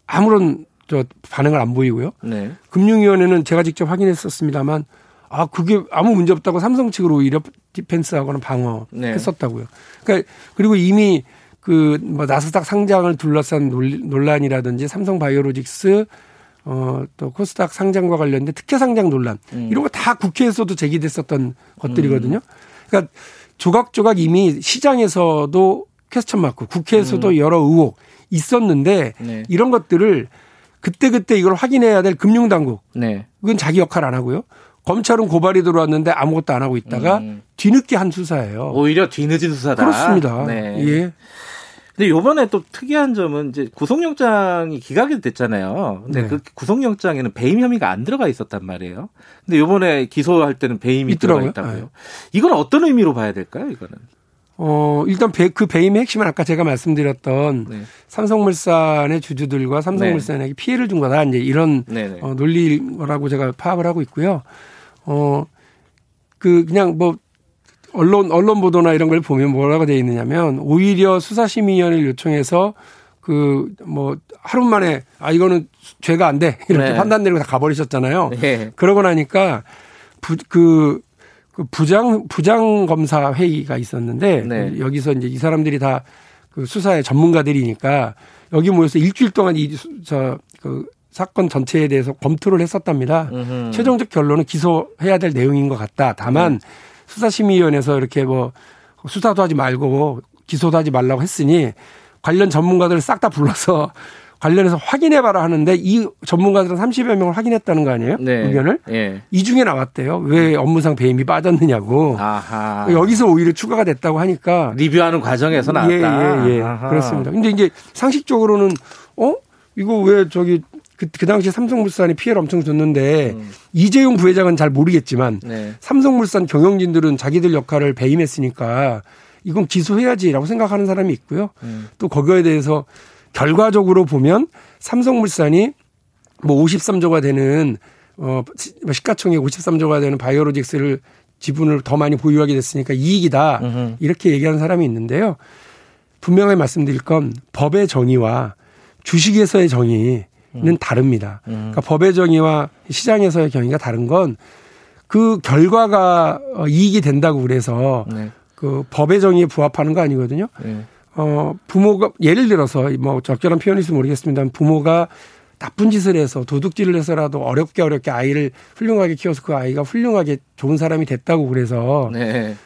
[SPEAKER 7] 아무런 저 반응을 안 보이고요. 네. 금융위원회는 제가 직접 확인했었습니다만 아 그게 아무 문제 없다고 삼성 측으로 오히려 디펜스하고는 방어했었다고요. 네. 그러니까 그리고 이미 그 뭐 나스닥 상장을 둘러싼 논란이라든지 삼성 바이오로직스 어, 또 코스닥 상장과 관련된 특혜 상장 논란 음. 이런 거 다 국회에서도 제기됐었던 것들이거든요. 그러니까 조각조각 이미 시장에서도 퀘스천 마크, 국회에서도 음. 여러 의혹 있었는데 네. 이런 것들을 그때 그때 이걸 확인해야 될 금융 당국. 네. 그건 자기 역할 안 하고요. 검찰은 고발이 들어왔는데 아무것도 안 하고 있다가 음. 뒤늦게 한 수사예요.
[SPEAKER 2] 오히려 뒤늦은 수사다.
[SPEAKER 7] 그렇습니다. 네. 예.
[SPEAKER 2] 근데 요번에 또 특이한 점은 이제 구속영장이 기각이 됐잖아요. 근데 네. 그 구속영장에는 배임 혐의가 안 들어가 있었단 말이에요. 근데 요번에 기소할 때는 배임이 있더라고요. 들어가 있다고요. 네. 이건 어떤 의미로 봐야 될까요, 이거는?
[SPEAKER 7] 어, 일단 배, 그 배임의 핵심은 아까 제가 말씀드렸던 네. 삼성물산의 주주들과 삼성물산에게 네. 피해를 준 거다. 이제 이런 네, 네. 어, 논리라고 제가 파악을 하고 있고요. 어, 그 그냥 뭐 언론 언론 보도나 이런 걸 보면 뭐라고 되어 있느냐면 오히려 수사심의위원회를 요청해서 그 뭐 하루 만에 아 이거는 죄가 안 돼 이렇게 네. 판단 내리고 다 가버리셨잖아요. 네. 그러고 나니까 부, 그, 그 부장 부장 검사 회의가 있었는데 네. 여기서 이제 이 사람들이 다 그 수사의 전문가들이니까 여기 모여서 일주일 동안 이저그 사건 전체에 대해서 검토를 했었답니다. 음흠. 최종적 결론은 기소해야 될 내용인 것 같다. 다만 네. 수사심의위원회에서 이렇게 뭐 수사도 하지 말고 기소도 하지 말라고 했으니 관련 전문가들을 싹 다 불러서 관련해서 확인해봐라 하는데 이 전문가들은 30여 명을 확인했다는 거 아니에요? 네. 의견을? 예. 이 중에 나왔대요. 왜 업무상 배임이 빠졌느냐고. 아하. 여기서 오히려 추가가 됐다고 하니까.
[SPEAKER 2] 리뷰하는 과정에서 나왔다.
[SPEAKER 7] 예, 예, 예. 그렇습니다. 근데 이제 상식적으로는 어? 이거 왜 저기 그, 그 당시 삼성물산이 피해를 엄청 줬는데 음. 이재용 부회장은 잘 모르겠지만 네. 삼성물산 경영진들은 자기들 역할을 배임했으니까 이건 기소해야지라고 생각하는 사람이 있고요. 음. 또 거기에 대해서 결과적으로 보면 삼성물산이 뭐 53조가 되는 어 시가총액 53조가 되는 바이오로직스를 지분을 더 많이 보유하게 됐으니까 이익이다. 음흠. 이렇게 얘기하는 사람이 있는데요. 분명히 말씀드릴 건 법의 정의와 주식에서의 정의 음. 다릅니다. 음. 그러니까 법의 정의와 시장에서의 경위가 다른 건 그 결과가 어, 이익이 된다고 그래서 네. 그 법의 정의에 부합하는 거 아니거든요. 네. 어, 부모가 예를 들어서 뭐 적절한 표현일지 모르겠습니다만 부모가 나쁜 짓을 해서 도둑질을 해서라도 어렵게 어렵게 아이를 훌륭하게 키워서 그 아이가 훌륭하게 좋은 사람이 됐다고 그래서 네.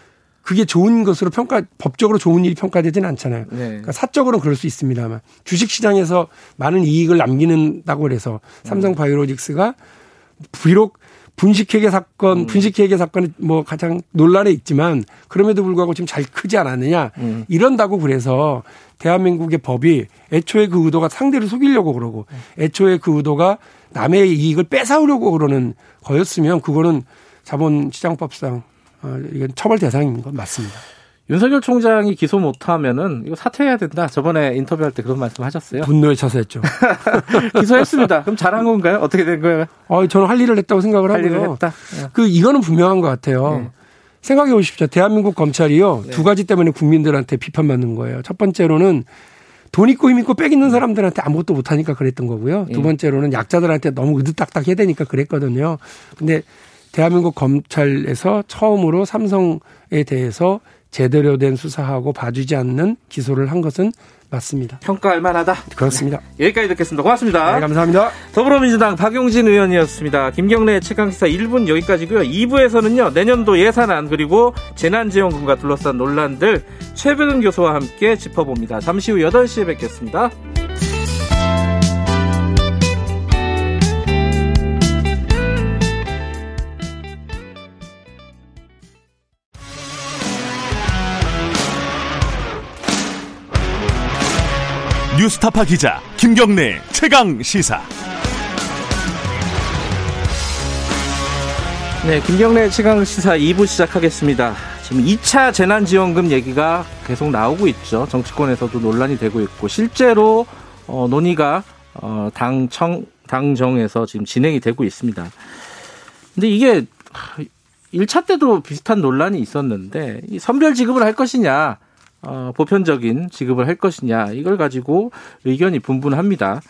[SPEAKER 7] 그게 좋은 것으로 평가 법적으로 좋은 일이 평가되지는 않잖아요. 네. 그러니까 사적으로는 그럴 수 있습니다만 주식 시장에서 많은 이익을 남기는다고 그래서 삼성 바이오로직스가 비록 분식회계 사건, 음. 분식회계 사건이 뭐 가장 논란에 있지만 그럼에도 불구하고 지금 잘 크지 않았느냐 음. 이런다고 그래서 대한민국의 법이 애초에 그 의도가 상대를 속이려고 그러고 애초에 그 의도가 남의 이익을 뺏어오려고 그러는 거였으면 그거는 자본시장법상 어, 이건 처벌 대상인 건 맞습니다.
[SPEAKER 2] 윤석열 총장이 기소 못하면은 이거 사퇴해야 된다. 저번에 인터뷰할 때 그런 말씀 하셨어요.
[SPEAKER 7] 분노에 차서 했죠.
[SPEAKER 2] 기소했습니다. 그럼 잘한 건가요? 어떻게 된 거예요?
[SPEAKER 7] 어, 저는 할 일을 했다고 생각을 할 하고요. 했다. 네. 그 이거는 분명한 것 같아요. 네. 생각해 보십시오. 대한민국 검찰이요 네. 두 가지 때문에 국민들한테 비판받는 거예요. 첫 번째로는 돈 있고 힘 있고 빽 있는 사람들한테 아무것도 못하니까 그랬던 거고요. 두 네. 번째로는 약자들한테 너무 으드딱딱 해야 되니까 그랬거든요. 근데 대한민국 검찰에서 처음으로 삼성에 대해서 제대로 된 수사하고 봐주지 않는 기소를 한 것은 맞습니다.
[SPEAKER 2] 평가할 만하다.
[SPEAKER 7] 그렇습니다.
[SPEAKER 2] 네, 여기까지 듣겠습니다. 고맙습니다.
[SPEAKER 7] 네, 감사합니다.
[SPEAKER 2] 더불어민주당 박용진 의원이었습니다. 김경래 최강시사 1분 여기까지고요. 2부에서는요. 내년도 예산안 그리고 재난지원금과 둘러싼 논란들 최백은 교수와 함께 짚어봅니다. 잠시 후 8시에 뵙겠습니다.
[SPEAKER 1] 뉴스타파 기자 김경래 최강 시사.
[SPEAKER 2] 네, 김경래 최강 시사 2부 시작하겠습니다. 지금 2차 재난지원금 얘기가 계속 나오고 있죠. 정치권에서도 논란이 되고 있고 실제로 어, 논의가 어, 당청 당정에서 지금 진행이 되고 있습니다. 근데 이게 1차 때도 비슷한 논란이 있었는데 이 선별 지급을 할 것이냐 어, 보편적인 지급을 할 것이냐 이걸 가지고 의견이 분분합니다.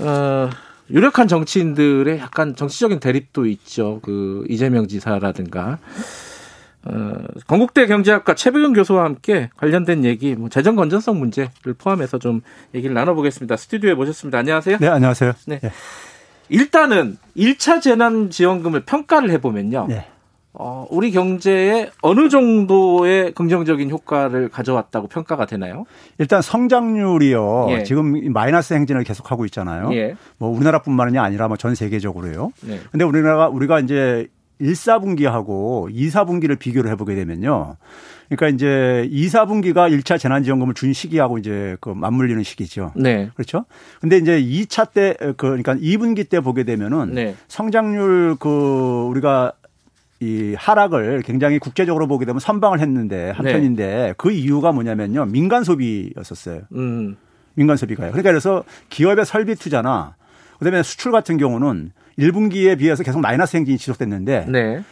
[SPEAKER 2] 어, 유력한 정치인들의 약간 정치적인 대립도 있죠. 그 이재명 지사라든가 어, 건국대 경제학과 최백은 교수와 함께 관련된 얘기, 뭐 재정 건전성 문제를 포함해서 좀 얘기를 나눠보겠습니다. 스튜디오에 모셨습니다. 안녕하세요.
[SPEAKER 8] 네, 안녕하세요. 네.
[SPEAKER 2] 네. 일단은 1차 재난지원금을 평가를 해보면요. 네. 어, 우리 경제에 어느 정도의 긍정적인 효과를 가져왔다고 평가가 되나요?
[SPEAKER 8] 일단 성장률이요. 예. 지금 마이너스 행진을 계속하고 있잖아요. 예. 뭐 우리나라뿐만이 아니라 뭐 전 세계적으로요. 예. 근데 우리나라가 우리가 이제 1, 4분기하고 2, 4분기를 비교를 해보게 되면요. 그러니까 이제 2, 4분기가 1차 재난지원금을 준 시기하고 이제 그 맞물리는 시기죠. 네. 그렇죠. 근데 이제 2차 때, 그, 그러니까 2분기 때 보게 되면은 네. 성장률 그 우리가 이 하락을 굉장히 국제적으로 보게 되면 선방을 했는데 한편인데 네. 그 이유가 뭐냐면요 민간 소비였었어요. 음. 민간 소비가요. 그러니까 그래서 기업의 설비 투자나 그다음에 수출 같은 경우는 1분기에 비해서 계속 마이너스 행진이 지속됐는데 네.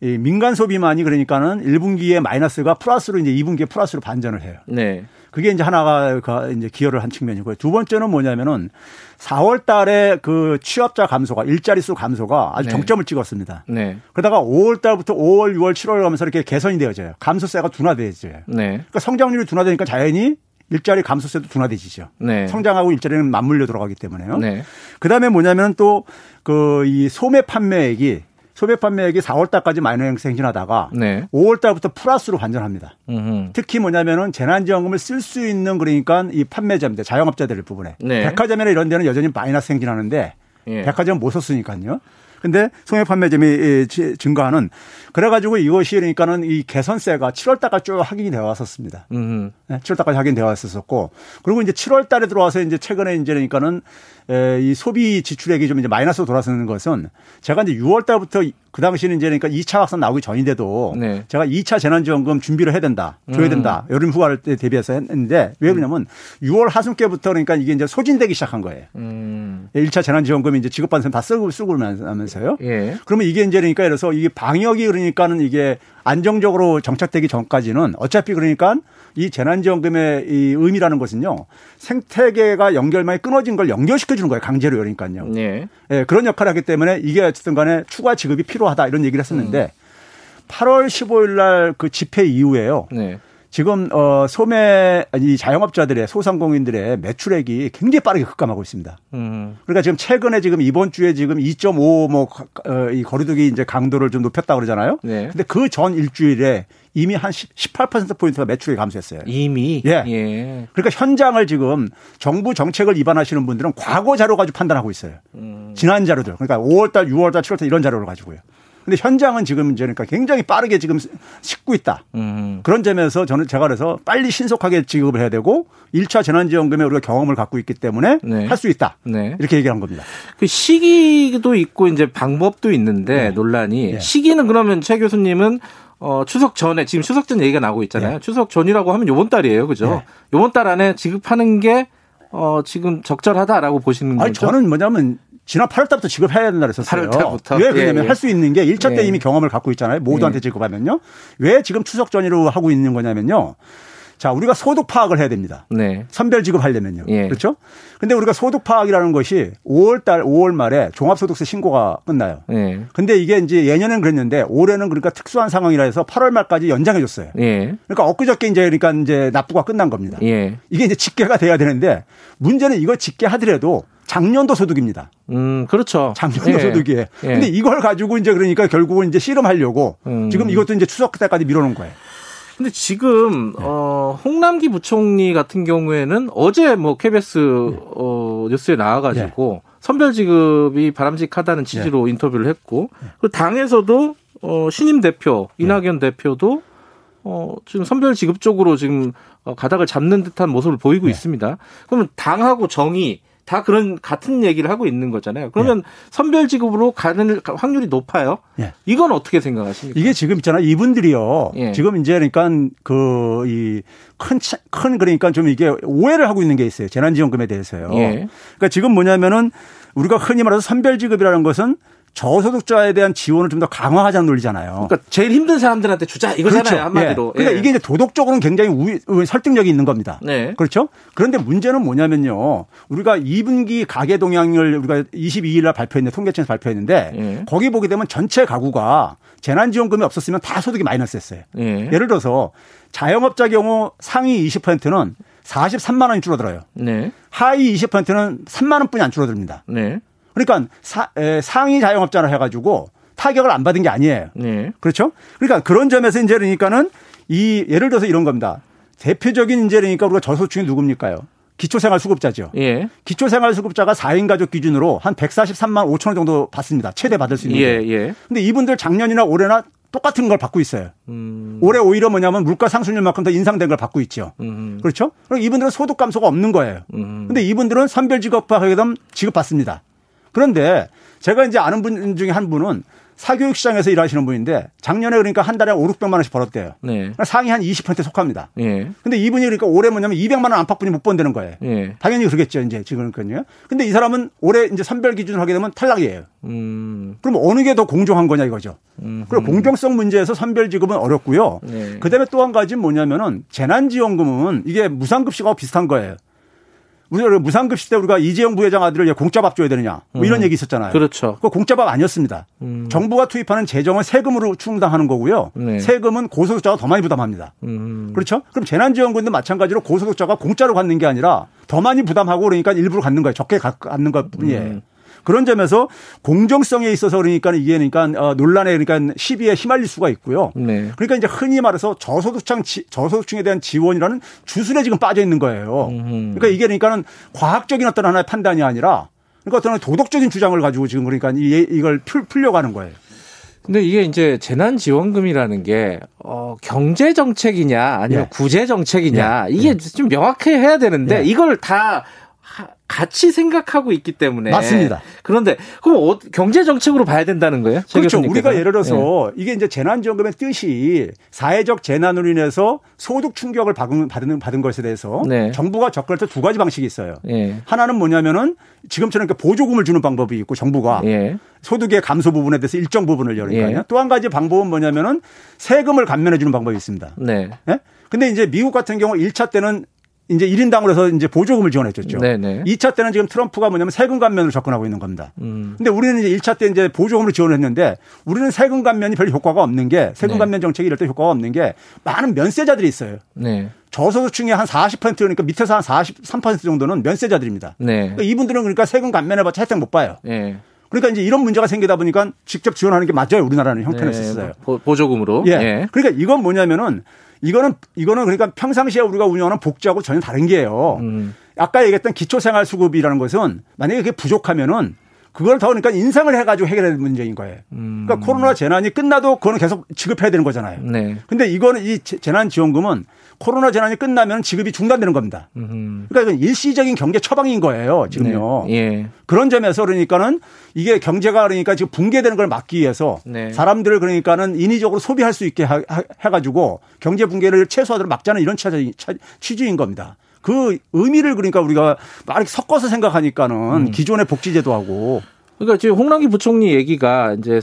[SPEAKER 8] 이 민간 소비만이 그러니까는 1분기에 마이너스가 플러스로 이제 2분기에 플러스로 반전을 해요. 네. 그게 이제 하나가 이제 기여를 한 측면이고요. 두 번째는 뭐냐면은 4월 달에 그 취업자 감소가 일자리 수 감소가 아주 네. 정점을 찍었습니다. 네. 그러다가 5월 달부터 5월, 6월, 7월 가면서 이렇게 개선이 되어져요. 감소세가 둔화되어져요. 네. 그러니까 성장률이 둔화되니까 자연히 일자리 감소세도 둔화되지죠. 네. 성장하고 일자리는 맞물려 들어가기 때문에요. 네. 그다음에 뭐냐면 또 그 이 소매 판매액이 소매 판매액이 4월 달까지 마이너스 행진하다가 네. 5월 달부터 플러스로 반전합니다. 음흠. 특히 뭐냐면은 재난지원금을 쓸 수 있는 그러니까 이 판매자입니다. 자영업자들 부분에 네. 백화점이나 이런 데는 여전히 마이너스 행진하는데 예. 백화점 못 썼으니까요. 근데 소매 판매점이 증가하는 그래가지고 이것이 그러니까는 이 개선세가 7월 달까지 쭉 확인이 되어 왔었습니다. 네, 7월 달까지 확인되어 왔었고 그리고 이제 7월 달에 들어와서 이제 최근에 이제 그러니까는 이 소비 지출액이 좀 이제 마이너스로 돌아서는 것은 제가 이제 6월 달부터 그 당시에는 이제 그러니까 2차 확산 나오기 전인데도 네. 제가 2차 재난지원금 준비를 해야 된다, 줘야 음. 된다, 음. 여름 휴가를 때 대비해서 했는데 왜 그러냐면 6월 하순께부터 그러니까 이게 이제 소진되기 시작한 거예요. 음. 1차 재난지원금이 이제 지급받는 사람 다 쓰고 쓰고 나면서요. 예. 그러면 이게 이제 그러니까 그래서 이게 방역이 그러니까는 이게 안정적으로 정착되기 전까지는 어차피 그러니까 이 재난지원금의 이 의미라는 것은요 생태계가 연결망이 끊어진 걸 연결시켜 주는 거예요 강제로 그러니까요. 네. 예, 그런 역할을 하기 때문에 이게 어쨌든 간에 추가 지급이 필요하다 이런 얘기를 했었는데 음. 8월 15일 날 그 집회 이후에요. 네. 지금 어 소매 이 자영업자들의 소상공인들의 매출액이 굉장히 빠르게 급감하고 있습니다. 음. 그러니까 지금 최근에 지금 이번 주에 지금 2.5뭐이 어, 거리두기 이제 강도를 좀 높였다 그러잖아요. 네. 근데 그 전 일주일에 이미 한 18% 포인트가 매출이 감소했어요.
[SPEAKER 2] 이미
[SPEAKER 8] 예. 예. 그러니까 현장을 지금 정부 정책을 위반하시는 분들은 과거 자료 가지고 판단하고 있어요. 음. 지난 자료들. 그러니까 5월 달, 6월 달, 7월 달 이런 자료를 가지고요. 근데 현장은 지금 이제 그러니까 굉장히 빠르게 지금 싣고 있다. 음. 그런 점에서 저는 제가 그래서 빨리 신속하게 지급을 해야 되고 1차 재난지원금에 우리가 경험을 갖고 있기 때문에 네. 할수 있다. 네. 이렇게 얘기한 겁니다.
[SPEAKER 2] 그 시기도 있고 이제 방법도 있는데 네. 논란이 네. 시기는 그러면 최 교수님은 어, 추석 전에 지금 추석 전 얘기가 나오고 있잖아요. 네. 추석 전이라고 하면 요번 달이에요. 그죠? 네. 요번 달 안에 지급하는 게 어, 지금 적절하다라고 보시는 거죠? 아니,
[SPEAKER 8] 저는 뭐냐면 지난 8월 달부터 지급해야 된다 그랬었어요. 8월 달부터. 왜 그러냐면 예, 예. 할수 있는 게 1차 때 예. 이미 경험을 갖고 있잖아요. 모두한테 예. 지급하면요. 왜 지금 추석 전이로 하고 있는 거냐면요. 자, 우리가 소득 파악을 해야 됩니다. 네. 선별 지급하려면요. 예. 그렇죠? 근데 우리가 소득 파악이라는 것이 5월 달, 5월 말에 종합소득세 신고가 끝나요. 예. 근데 이게 이제 예년엔 그랬는데 올해는 그러니까 특수한 상황이라 해서 8월 말까지 연장해 줬어요. 예. 그러니까 엊그저께 이제 그러니까 이제 납부가 끝난 겁니다. 예. 이게 이제 집계가 돼야 되는데 문제는 이거 집계하더라도 작년도 소득입니다.
[SPEAKER 2] 음, 그렇죠.
[SPEAKER 8] 작년도 예. 소득이에요. 예. 근데 이걸 가지고 이제 그러니까 결국은 이제 씨름하려고 음. 지금 이것도 이제 추석 때까지 미뤄놓은 거예요.
[SPEAKER 2] 근데 지금 네. 어 홍남기 부총리 같은 경우에는 어제 뭐 KBS 네. 어 뉴스에 나와 가지고 네. 선별 지급이 바람직하다는 취지로 네. 인터뷰를 했고 네. 그 당에서도 어 신임 대표 이낙연 대표도 어 지금 선별 지급 쪽으로 지금 어, 가닥을 잡는 듯한 모습을 보이고 있습니다. 그러면 당하고 정의 다 그런 같은 얘기를 하고 있는 거잖아요. 그러면 예. 선별 지급으로 가는 확률이 높아요. 예. 이건 어떻게 생각하십니까?
[SPEAKER 8] 이게 지금 있잖아요. 이분들이요. 예. 지금 이제 그러니까 그 이 큰큰 그러니까 좀 이게 오해를 하고 있는 게 있어요. 재난지원금에 대해서요. 예. 그러니까 지금 뭐냐면은 우리가 흔히 말해서 선별 지급이라는 것은 저소득자에 대한 지원을 좀 더 강화하자는 논리잖아요.
[SPEAKER 2] 그러니까 제일 힘든 사람들한테 주자 이거잖아요 그렇죠. 한마디로.
[SPEAKER 8] 예. 그러니까 예. 이게 이제 도덕적으로는 굉장히 우위, 설득력이 있는 겁니다. 네. 그렇죠? 그런데 문제는 뭐냐면요. 우리가 2분기 가계 동향을 우리가 22일 날 발표했는데 통계청에서 발표했는데 예. 거기 보게 되면 전체 가구가 재난지원금이 없었으면 다 소득이 마이너스였어요. 예. 예를 들어서 자영업자 경우 상위 20%는 43만 원이 줄어들어요. 네. 하위 20%는 3만 원뿐이 안 줄어듭니다. 네. 그러니까 사, 에, 상위 자영업자라 해가지고 타격을 안 받은 게 아니에요. 네. 그렇죠? 그러니까 그런 점에서 이제 그러니까는 이 예를 들어서 이런 겁니다. 대표적인 이제 그러니까 우리가 저소득층이 누굽니까요? 기초생활수급자죠. 예. 기초생활수급자가 4인 가족 기준으로 한 143만 5천 원 정도 받습니다. 최대 받을 수 있는 게. 예, 예. 근데 이분들 작년이나 올해나 똑같은 걸 받고 있어요. 음. 올해 오히려 뭐냐면 물가 상승률만큼 더 인상된 걸 받고 있죠. 음. 그렇죠? 그럼 이분들은 소득 감소가 없는 거예요. 음. 근데 이분들은 선별직업하게 되면 지급받습니다. 그런데 제가 이제 아는 분 중에 한 분은 사교육 시장에서 일하시는 분인데 작년에 그러니까 한 달에 5, 600만 원씩 벌었대요. 네. 그러니까 상위 한 20%에 속합니다. 네. 근데 이분이 그러니까 올해 뭐냐면 200만 원 안팎분이 못 번다는 거예요. 네. 당연히 그러겠죠, 이제 지금 그러니까요. 근데 이 사람은 올해 이제 선별 기준을 하게 되면 탈락이에요. 음. 그럼 어느 게 더 공정한 거냐 이거죠. 음. 그리고 공정성 문제에서 선별 지급은 어렵고요. 네. 그다음에 또 한 가지 뭐냐면은 재난지원금은 이게 무상급식하고 비슷한 거예요. 우리가 무상급식 때 우리가 이재용 부회장 아들을 공짜밥 줘야 되느냐 뭐 이런 음. 얘기 있었잖아요.
[SPEAKER 2] 그렇죠.
[SPEAKER 8] 그 공짜밥 아니었습니다. 음. 정부가 투입하는 재정을 세금으로 충당하는 거고요. 네. 세금은 고소득자가 더 많이 부담합니다. 음. 그렇죠? 그럼 재난지원금도 마찬가지로 고소득자가 공짜로 갖는 게 아니라 더 많이 부담하고 그러니까 일부러 갖는 거예요. 적게 갖는 것 뿐이에요. 음. 그런 점에서 공정성에 있어서 그러니까 이게 그러니까 어, 논란에 그러니까 시비에 휘말릴 수가 있고요. 네. 그러니까 이제 흔히 말해서 저소득층 저소득층에 대한 지원이라는 주술에 지금 빠져 있는 거예요. 그러니까 이게 그러니까는 과학적인 어떤 하나의 판단이 아니라 그러니까 어떤 도덕적인 주장을 가지고 지금 그러니까 이, 이걸 풀, 풀려고 하는 거예요.
[SPEAKER 2] 근데 이게 이제 재난지원금이라는 게, 어, 경제정책이냐, 아니면 예. 구제정책이냐, 예. 이게 예. 좀 명확해야 되는데, 예. 이걸 다 같이 생각하고 있기 때문에
[SPEAKER 8] 맞습니다.
[SPEAKER 2] 그런데 그럼 어, 경제 정책으로 봐야 된다는 거예요?
[SPEAKER 8] 그렇죠. 우리가 예를 들어서 네. 이게 이제 재난지원금의 뜻이 사회적 재난으로 인해서 소득 충격을 받은 받은 받은 것에 대해서 네. 정부가 접근할 때 두 가지 방식이 있어요. 네. 하나는 뭐냐면은 지금처럼 이렇게 보조금을 주는 방법이 있고 정부가 예. 소득의 감소 부분에 대해서 일정 부분을 열니까요. 예. 또한 가지 방법은 뭐냐면은 세금을 감면해 주는 방법이 있습니다. 네. 네? 근데 이제 미국 같은 경우 1차 때는 이제 1인당으로 해서 이제 보조금을. 네네. 2차 때는 지금 트럼프가 뭐냐면 세금 감면으로 접근하고 있는 겁니다. 음. 근데 우리는 이제 1차 때 이제 보조금을 지원을 했는데 우리는 세금 감면이 별 효과가 없는 게 세금 네. 감면 정책이 이럴 때 효과가 없는 게 많은 면세자들이 있어요. 네. 저소득층의 한 40% 그러니까 밑에서 한 43% 정도는 면세자들입니다. 네. 그러니까 이분들은 그러니까 세금 감면해봤자 혜택 못 봐요. 네. 그러니까 이제 이런 문제가 생기다 보니까 직접 지원하는 게 맞아요. 우리나라는 형편을 네. 썼어요.
[SPEAKER 2] 보조금으로.
[SPEAKER 8] 예. 예. 그러니까 이건 뭐냐면은 이거는 이거는 그러니까 평상시에 우리가 운영하는 복지하고 전혀 다른 게요. 음. 아까 얘기했던 기초생활수급이라는 것은 만약에 그게 부족하면은 그걸 더 그러니까 인상을 해가지고 해결해야 문제인 거예요. 음. 그러니까 코로나 재난이 끝나도 그거는 계속 지급해야 되는 거잖아요. 네. 근데 이거는 이 재난지원금은 코로나 재난이 끝나면 지급이 중단되는 겁니다. 그러니까 이건 일시적인 경제 처방인 거예요. 지금요. 네. 예. 그런 점에서 그러니까는 이게 경제가 그러니까 지금 붕괴되는 걸 막기 위해서 네. 사람들을 그러니까는 인위적으로 소비할 수 있게 해가지고 경제 붕괴를 최소화로 막자는 이런 취지인 겁니다. 그 의미를 그러니까 우리가 많이 섞어서 생각하니까는 음. 기존의 복지제도하고
[SPEAKER 2] 그러니까 지금 홍남기 부총리 얘기가 이제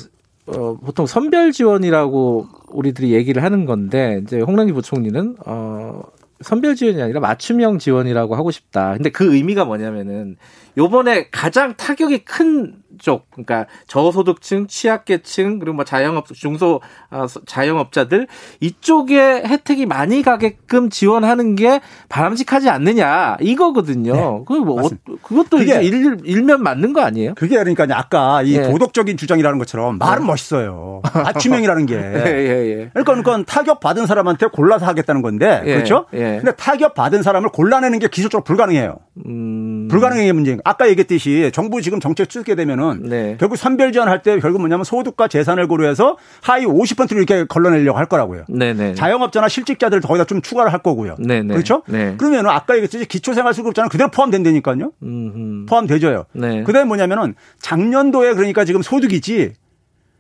[SPEAKER 2] 어, 보통 선별 지원이라고 우리들이 얘기를 하는 건데 이제 홍남기 부총리는 어, 선별 지원이 아니라 맞춤형 지원이라고 하고 싶다. 근데 그 의미가 뭐냐면은 요번에 가장 타격이 큰 쪽, 그러니까 저소득층, 취약계층, 그리고 뭐 자영업, 중소 아, 자영업자들 이쪽에 혜택이 많이 가게끔 지원하는 게 바람직하지 않느냐 이거거든요. 네. 그뭐 어, 그것도 이제 일, 일면 맞는 거 아니에요?
[SPEAKER 8] 그게 그러니까 아까 이 네. 도덕적인 주장이라는 것처럼 말은 네. 멋있어요. 맞춤형이라는 게. 예, 예, 예. 그러니까 그건 타격 받은 사람한테 골라서 하겠다는 건데 예, 그렇죠? 예. 근데 타격 받은 사람을 골라내는 게 기술적으로 불가능해요. 음... 불가능한 문제인 아까 얘기했듯이 정부 지금 정책 쓰게 되면은 네. 결국 선별 지원할 때 결국 뭐냐면 소득과 재산을 고려해서 하위 50%를 이렇게 걸러내려고 할 거라고요. 네네. 네. 자영업자나 실직자들 거기다 좀 추가를 할 거고요. 네네. 네. 그렇죠? 네. 그러면 아까 얘기했듯이 기초생활수급자는 그대로 포함된다니까요. 음흠. 포함되죠요. 네. 그다음에 뭐냐면은 작년도에 그러니까 지금 소득이지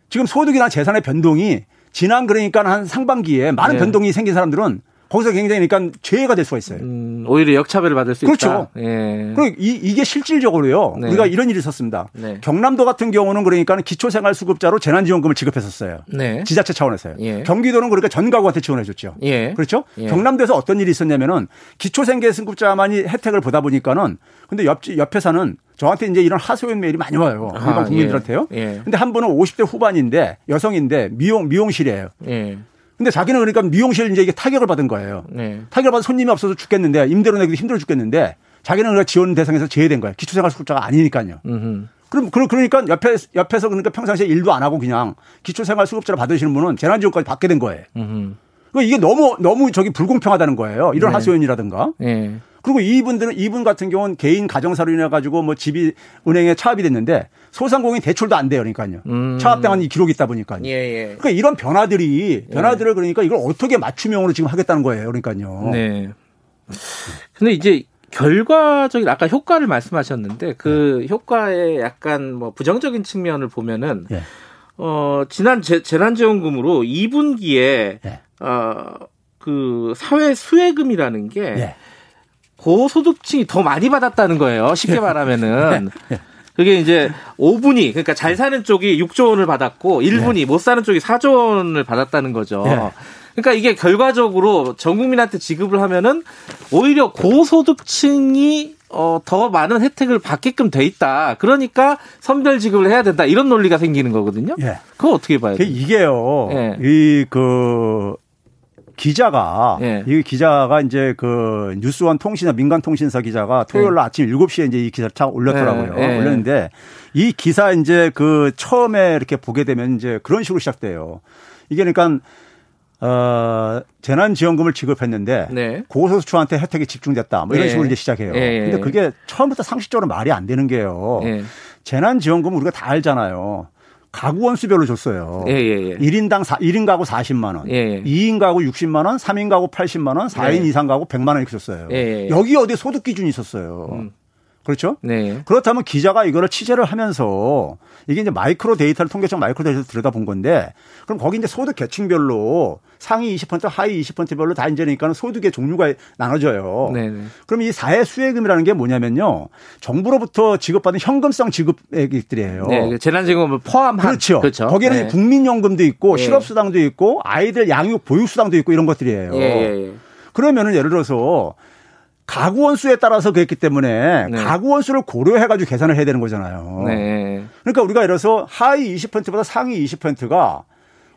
[SPEAKER 8] 지금 소득이나 재산의 변동이 지난 그러니까 한 상반기에 많은 네. 변동이 생긴 사람들은 거기서 굉장히 그러니까 죄가 될 수가 있어요. 음,
[SPEAKER 2] 오히려 역차별을 받을 수
[SPEAKER 8] 그렇죠.
[SPEAKER 2] 있다.
[SPEAKER 8] 그렇죠. 예. 그리고 이, 이게 실질적으로요. 네. 우리가 이런 일이 있었습니다. 네. 경남도 같은 경우는 그러니까 기초생활수급자로 재난지원금을 지급했었어요. 네. 지자체 차원에서요. 예. 경기도는 그러니까 전 가구한테 지원해 줬죠. 예. 그렇죠. 예. 경남도에서 어떤 일이 있었냐면은 기초생계승급자만이 혜택을 보다 보니까는 근데 옆, 옆 회사는 저한테 이제 이런 하소연 메일이 많이 와요. 일반 아, 국민들한테요. 예. 근데 한 분은 50대 후반인데 여성인데 미용 미용실이에요. 예. 근데 자기는 그러니까 미용실 이제 이게 타격을 받은 거예요. 네. 타격을 받은 손님이 없어서 죽겠는데 임대료 내기도 힘들어 죽겠는데 자기는 그러니까 지원 대상에서 제외된 거예요. 기초생활수급자가 아니니까요. 음흠. 그럼 그러니까 옆에 옆에서 그러니까 평상시에 일도 안 하고 그냥 기초생활수급자를 받으시는 분은 재난지원까지 받게 된 거예요. 음흠. 그러니까 이게 너무 너무 저기 불공평하다는 거예요. 이런 네. 하소연이라든가. 네. 그리고 이분들은 이분 같은 경우는 개인 가정사로 인해 가지고 뭐 집이 은행에 차압이 됐는데 소상공인 대출도 안 돼요. 그러니까요. 음. 차압당한 이 기록이 있다 보니까요. 예, 예. 그러니까 이런 변화들이 변화들을 그러니까 이걸 어떻게 맞춤형으로 지금 하겠다는 거예요. 그러니까요. 네.
[SPEAKER 2] 근데 이제 결과적인 아까 효과를 말씀하셨는데 그 네. 효과에 약간 뭐 부정적인 측면을 보면은 네. 어 지난 재, 난지원금으로 2분기에 네. 어 그 사회 수혜금이라는 게 네. 고소득층이 더 많이 받았다는 거예요. 쉽게 네. 말하면은. 네. 그게 이제 5분이 그러니까 잘 사는 쪽이 6조 원을 받았고 1분이 네. 못 사는 쪽이 4조 원을 받았다는 거죠. 네. 그러니까 이게 결과적으로 전 국민한테 지급을 하면은 오히려 고소득층이 어, 더 많은 혜택을 받게끔 돼 있다. 그러니까 선별 지급을 해야 된다. 이런 논리가 생기는 거거든요. 예. 그거 어떻게 봐요?
[SPEAKER 8] 이게요. 예. 이그 기자가 예. 이 기자가 이제 그 뉴스원 통신사 민간 통신사 기자가 토요일 날 예. 아침 7시에 이제 이 기사를 딱 올렸더라고요. 예. 예. 올렸는데 이 기사 이제 그 처음에 이렇게 보게 되면 이제 그런 식으로 시작돼요. 이게 그러니까 어, 재난지원금을 지급했는데 네. 고소득층한테 혜택이 집중됐다. 뭐 이런 예. 식으로 이제 시작해요. 예. 근데 그게 처음부터 상식적으로 말이 안 되는 게요. 재난지원금은 우리가 다 알잖아요. 가구 원수별로 줬어요. 예, 예, 예. 1인당 4, 1인 가구 40만 원, 예, 예. 2인 가구 60만 원, 3인 가구 80만 원, 4인 예. 이상 가구 100만 원 이렇게 줬어요. 예, 예, 예. 여기 어디 소득 기준이 있었어요. 음. 그렇죠? 네. 그렇다면 기자가 이거를 취재를 하면서 이게 이제 마이크로 데이터를 통계적 마이크로 데이터를 들여다본 건데 그럼 거기 이제 소득 계층별로 상위 20% 하위 20%별로 다 이제니까는 소득의 종류가 나눠져요. 네네. 네. 그럼 이 사회 수혜금이라는 게 뭐냐면요. 정부로부터 지급받은 현금성 지급액들이에요. 네,
[SPEAKER 2] 재난지원금을 포함한
[SPEAKER 8] 그렇죠. 그렇죠. 거기에는 네. 국민연금도 있고 네. 실업수당도 있고 아이들 양육 보육수당도 있고 이런 것들이에요. 예, 예, 예. 그러면은 예를 들어서 가구원 수에 따라서 그랬기 때문에 네. 가구원 수를 고려해가지고 계산을 해야 되는 거잖아요. 네. 그러니까 우리가 예를 들어서 하위 20%보다 상위 20%가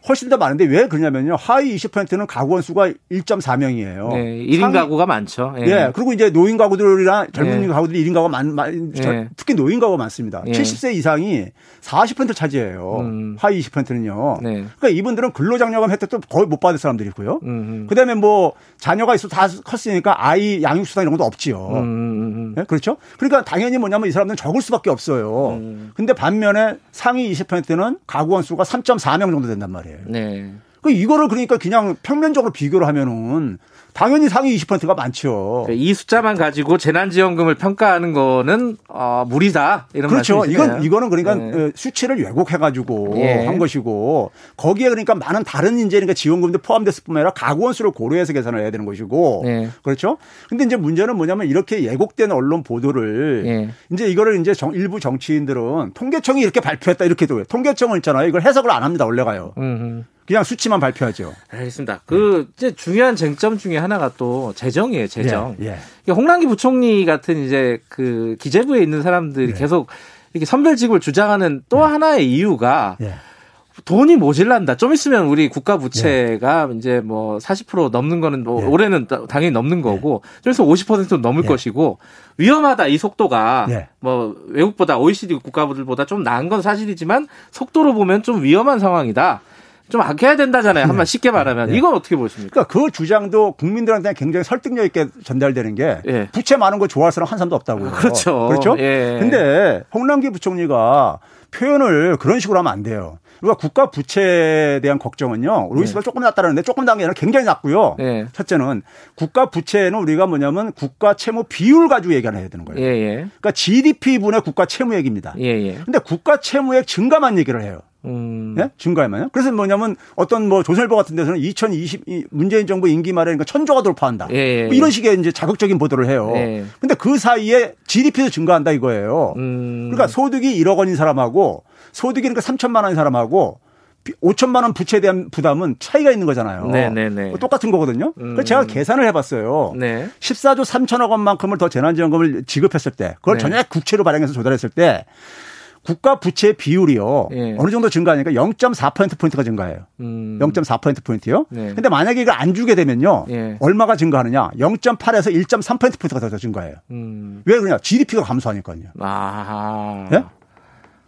[SPEAKER 8] 훨씬 더 많은데 왜 그러냐면요. 하위 20%는 가구 원수가 1.4명이에요. 네,
[SPEAKER 2] 1인 상위, 가구가 많죠.
[SPEAKER 8] 예. 네, 그리고 이제 노인 가구들이나 젊은 네. 가구들이 1인 가구가 많, 많 네. 특히 노인 가구가 많습니다. 네. 70세 이상이 40% 차지해요. 음. 하위 20%는요. 네. 그러니까 이분들은 근로장려금 혜택도 거의 못 받을 사람들이고요. 음. 그다음에 뭐 자녀가 있어 다 컸으니까 아이 양육 수당 이런 것도 없지요. 음. 음, 음. 네? 그렇죠? 그러니까 당연히 뭐냐면 이 사람들은 적을 수밖에 없어요. 음. 근데 반면에 상위 20%는 가구 원수가 3.4명 정도 된단 말이에요. 네. 그 이거를 그러니까 그냥 평면적으로 비교를 하면은 당연히 상위 20%가 많죠.
[SPEAKER 2] 이 숫자만 가지고 재난지원금을 평가하는 거는 어, 무리다 이런
[SPEAKER 8] 그렇죠. 말씀이시네요. 이건 이거는 그러니까 네. 어, 수치를 왜곡해가지고 예. 한 것이고 거기에 그러니까 많은 다른 이제 그러니까 지원금도 포함됐을 뿐만 아니라 가구원수를 고려해서 계산을 해야 되는 것이고 예. 그렇죠. 근데 이제 문제는 뭐냐면 이렇게 예곡된 언론 보도를 예. 이제 이거를 이제 정, 일부 정치인들은 통계청이 이렇게 발표했다 이렇게 도 통계청은 있잖아요. 이걸 해석을 안 합니다 원래가요. 음흠. 그냥 수치만 발표하죠.
[SPEAKER 2] 알겠습니다. 그 이제 중요한 쟁점 중에 하나가 또 재정이에요, 재정. 예, 예. 홍남기 부총리 같은 이제 그 기재부에 있는 사람들이 예. 계속 이렇게 선별직을 주장하는 또 예. 하나의 이유가 예. 돈이 모질란다. 좀 있으면 우리 국가 부채가 예. 이제 뭐 40% 넘는 거는 뭐 올해는 당연히 넘는 거고 좀 있으면 50% 넘을 것이고 위험하다 이 속도가 뭐 외국보다 OECD 국가들보다 좀 나은 건 사실이지만 속도로 보면 좀 위험한 상황이다. 좀 아껴야 된다잖아요. 한번 네. 쉽게 말하면. 네. 이건 어떻게 보십니까?
[SPEAKER 8] 그러니까 그 주장도 국민들한테 굉장히 설득력 있게 전달되는 게 예. 부채 많은 거 좋아할 사람 한 사람도 없다고요.
[SPEAKER 2] 그렇죠.
[SPEAKER 8] 그렇죠? 예. 근데 홍남기 부총리가 표현을 그런 식으로 하면 안 돼요. 우리가 국가 부채에 대한 걱정은요. 로이스가 네. 조금 낮다라는데 조금 낮은 게 아니라 굉장히 낮고요. 네. 첫째는 국가 부채는 우리가 뭐냐면 국가 채무 비율 가지고 얘기를 해야 되는 거예요. 예, 예. 그러니까 GDP분의 국가 채무액입니다. 예, 예. 근데 국가 채무액 증가만 얘기를 해요. 음. 예? 증가에만요. 그래서 뭐냐면 어떤 뭐 조선일보 같은 데서는 2020 문재인 정부 임기 말에 그러니까 천조가 돌파한다. 예, 예. 뭐 이런 식의 이제 자극적인 보도를 해요. 예. 근데 그 사이에 GDP도 증가한다 이거예요. 음. 그러니까 소득이 1억 원인 사람하고 소득이 그러니까 3천만 원인 사람하고 5천만 원 부채에 대한 부담은 차이가 있는 거잖아요. 네네네. 네, 네. 뭐 똑같은 거거든요. 음. 그래서 제가 계산을 해봤어요. 네. 14조 3천억 원만큼을 더 재난지원금을 지급했을 때, 그걸 네. 전액 국채로 발행해서 조달했을 때 국가 부채 비율이요. 예. 어느 정도 증가하니까 0.4% 포인트가 증가해요. 음. 0.4% 포인트요. 네. 근데 만약에 이걸 안 주게 되면요. 예. 얼마가 증가하느냐? 0.8에서 1.3% 포인트가 더 증가해요. 음. 왜 그러냐? GDP가 감소하니까요. 아. 예?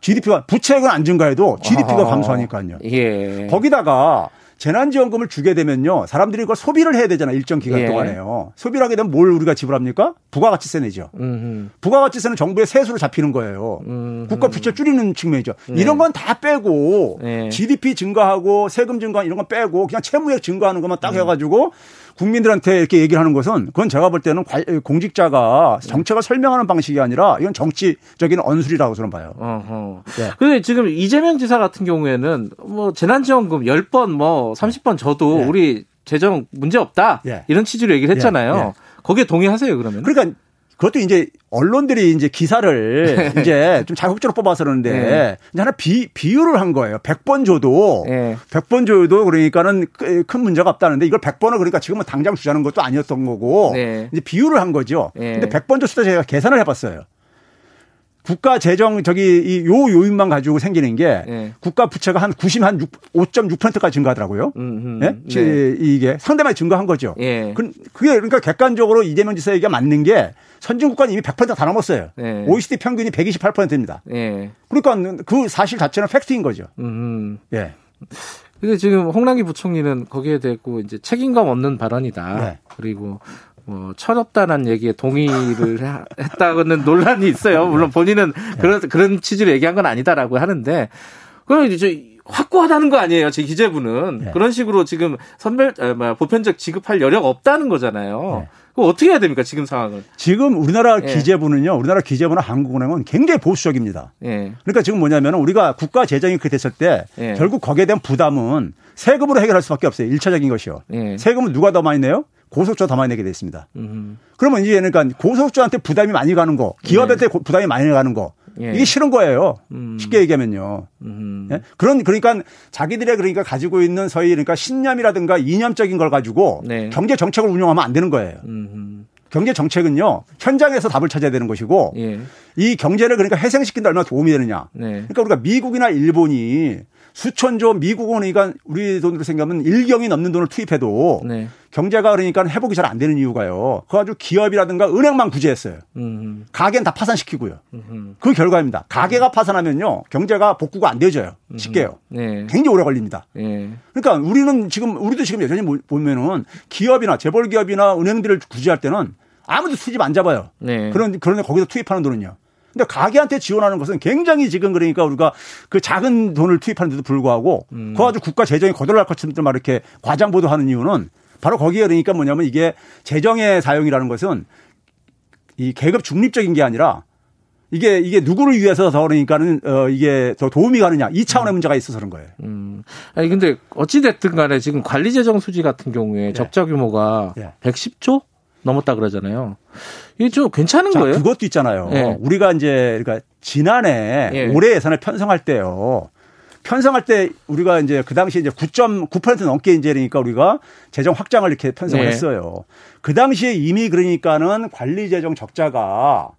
[SPEAKER 8] GDP가 부채액은 안 증가해도 GDP가 아. 감소하니까요. 예. 거기다가 재난지원금을 주게 되면요. 사람들이 그걸 소비를 해야 되잖아요. 일정 기간 예. 동안에요. 소비를 하게 되면 뭘 우리가 지불합니까? 부가가치세 내죠. 음흠. 부가가치세는 정부의 세수로 잡히는 거예요. 음흠. 국가 부채 줄이는 측면이죠. 네. 이런 건 다 빼고 네. GDP 증가하고 세금 증가 이런 건 빼고 그냥 채무액 증가하는 것만 딱 음. 해가지고 국민들한테 이렇게 얘기를 하는 것은 그건 제가 볼 때는 공직자가 정책을 설명하는 방식이 아니라 이건 정치적인 언술이라고 저는 봐요. 어허.
[SPEAKER 2] 네. 근데 지금 이재명 지사 같은 경우에는 뭐 재난지원금 10번 뭐 30번 저도 네. 우리 재정 문제 없다. 네. 이런 취지로 얘기를 했잖아요. 네. 거기에 동의하세요, 그러면?
[SPEAKER 8] 그러니까 그것도 이제 언론들이 이제 기사를 이제 좀 자극적으로 뽑아서 그러는데 네. 이제 하나 비, 비유를 한 거예요. 100번 줘도 네. 100번 줘도 그러니까는 큰 문제가 없다는데 이걸 100번을 그러니까 지금은 당장 주자는 것도 아니었던 거고 네. 이제 비유를 한 거죠. 네. 근데 100번 줬을 때 제가 계산을 해 봤어요. 국가 재정 저기 이 요 요인만 가지고 생기는 게 네. 국가 부채가 한 90, 한 5.6%까지 증가하더라고요. 음, 음, 네? 네. 이게 상당히 증가한 거죠. 예. 그게 그러니까 객관적으로 이재명 지사 얘기가 맞는 게 선진국가는 이미 100%다 넘었어요. 네. OECD 평균이 128%입니다. 네. 그러니까 그 사실 자체는 팩트인 거죠. 음.
[SPEAKER 2] 예. 근데 지금 홍남기 부총리는 거기에 대고 이제 책임감 없는 발언이다. 네. 그리고 뭐 철없다는 얘기에 동의를 했다고는 논란이 있어요. 물론 본인은 네. 그런 그런 취지로 얘기한 건 아니다라고 하는데 그럼 이제 확고하다는 거 아니에요. 제 기재부는 네. 그런 식으로 지금 선별 뭐 보편적 지급할 여력 없다는 거잖아요. 네. 그럼 어떻게 해야 됩니까 지금 상황은?
[SPEAKER 8] 지금 우리나라 예. 기재부는요. 우리나라 기재부나 한국은행은 굉장히 보수적입니다. 예. 그러니까 지금 뭐냐면 우리가 국가 재정이 그렇게 됐을 때 예. 결국 거기에 대한 부담은 세금으로 해결할 수밖에 없어요. 일차적인 것이요. 예. 세금은 누가 더 많이 내요? 고속주가 더 많이 내게 돼 있습니다. 음. 그러면 이제 그러니까 고속주한테 부담이 많이 가는 거, 기업한테 네. 부담이 많이 가는 거, 예. 이게 싫은 거예요. 음. 쉽게 얘기하면요. 음. 예? 그런 그러니까 자기들의 그러니까 가지고 있는 소위 그러니까 신념이라든가 이념적인 걸 가지고 네. 경제 정책을 운영하면 안 되는 거예요. 음. 경제 정책은요 현장에서 답을 찾아야 되는 것이고 예. 이 경제를 그러니까 회생시킨다 얼마나 도움이 되느냐. 네. 그러니까 우리가 미국이나 일본이 수천조 미국은 그러니까 우리 돈으로 생각하면 일경이 넘는 돈을 투입해도 네. 경제가 그러니까 회복이 잘 안 되는 이유가요. 그거 아주 기업이라든가 은행만 구제했어요. 음. 가게는 다 파산시키고요. 음. 그 결과입니다. 가게가 파산하면요. 경제가 복구가 안 되져요. 쉽게요. 네. 굉장히 오래 걸립니다. 네. 그러니까 우리는 지금 우리도 지금 여전히 보면은 기업이나 재벌 기업이나 은행들을 구제할 때는 아무도 수집 안 잡아요. 네. 그런 그런데 거기서 투입하는 돈은요. 근데 가게한테 지원하는 것은 굉장히 지금 그러니까 우리가 그 작은 돈을 투입하는데도 불구하고 음. 그거 아주 국가 재정이 거덜날 것처럼 막 이렇게 과장 보도하는 이유는 바로 거기에 그러니까 뭐냐면 이게 재정의 사용이라는 것은 이 계급 중립적인 게 아니라 이게 이게 누구를 위해서 더 그러니까는 어 이게 더 도움이 가느냐 이 차원의 음. 문제가 있어서 그런 거예요. 음.
[SPEAKER 2] 아니 근데 어찌 됐든 간에 지금 관리 재정 수지 같은 경우에 네. 적자 규모가 네. 110조 넘었다 그러잖아요. 이게 좀 괜찮은 자, 거예요?
[SPEAKER 8] 그것도 있잖아요. 네. 우리가 이제 그러니까 지난해 네. 올해 예산을 편성할 때요. 편성할 때 우리가 이제 그 당시에 이제 9.9% 넘게 이제 그러니까 우리가 재정 확장을 이렇게 편성을 네. 했어요. 그 당시에 이미 그러니까는 관리 재정 적자가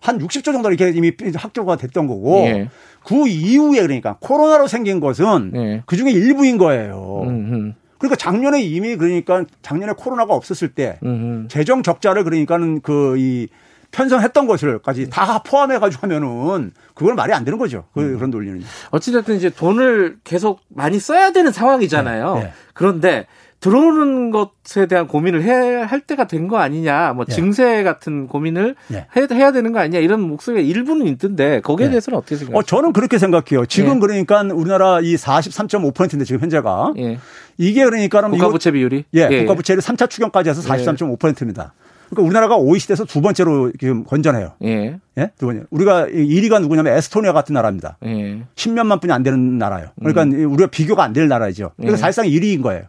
[SPEAKER 8] 한 60조 정도 이렇게 이미 확정가 됐던 거고 예. 그 이후에 그러니까 코로나로 생긴 것은 예. 그 중에 일부인 거예요. 음흠. 그러니까 작년에 이미 그러니까 작년에 코로나가 없었을 때 음흠. 재정 적자를 그러니까는 그 이 편성했던 것을까지 다 포함해 가지고 하면은 그건 말이 안 되는 거죠. 그, 음. 그런 논리는.
[SPEAKER 2] 어찌됐든 이제 돈을 계속 많이 써야 되는 상황이잖아요. 네. 네. 그런데 들어오는 것에 대한 고민을 해야 할 때가 된 거 아니냐, 뭐 네. 증세 같은 고민을 네. 해야 되는 거 아니냐 이런 목소리가 일부는 있던데 거기에 네. 대해서는 어떻게 생각하세요? 어,
[SPEAKER 8] 저는 그렇게 생각해요. 지금 네. 그러니까 우리나라 이 43.5%인데 지금 현재가 예. 이게 그러니까는
[SPEAKER 2] 국가부채 비율이
[SPEAKER 8] 예, 예. 국가부채를 3차 추경까지 해서 43.5%입니다. 그러니까 우리나라가 OECD에서 두 번째로 지금 건전해요. 예. 예? 두 번째. 우리가 1위가 누구냐면 에스토니아 같은 나라입니다. 예. 10몇만 분이 안 되는 나라예요. 그러니까 음. 우리가 비교가 안 될 나라죠. 그래서 예. 사실상 1위인 거예요.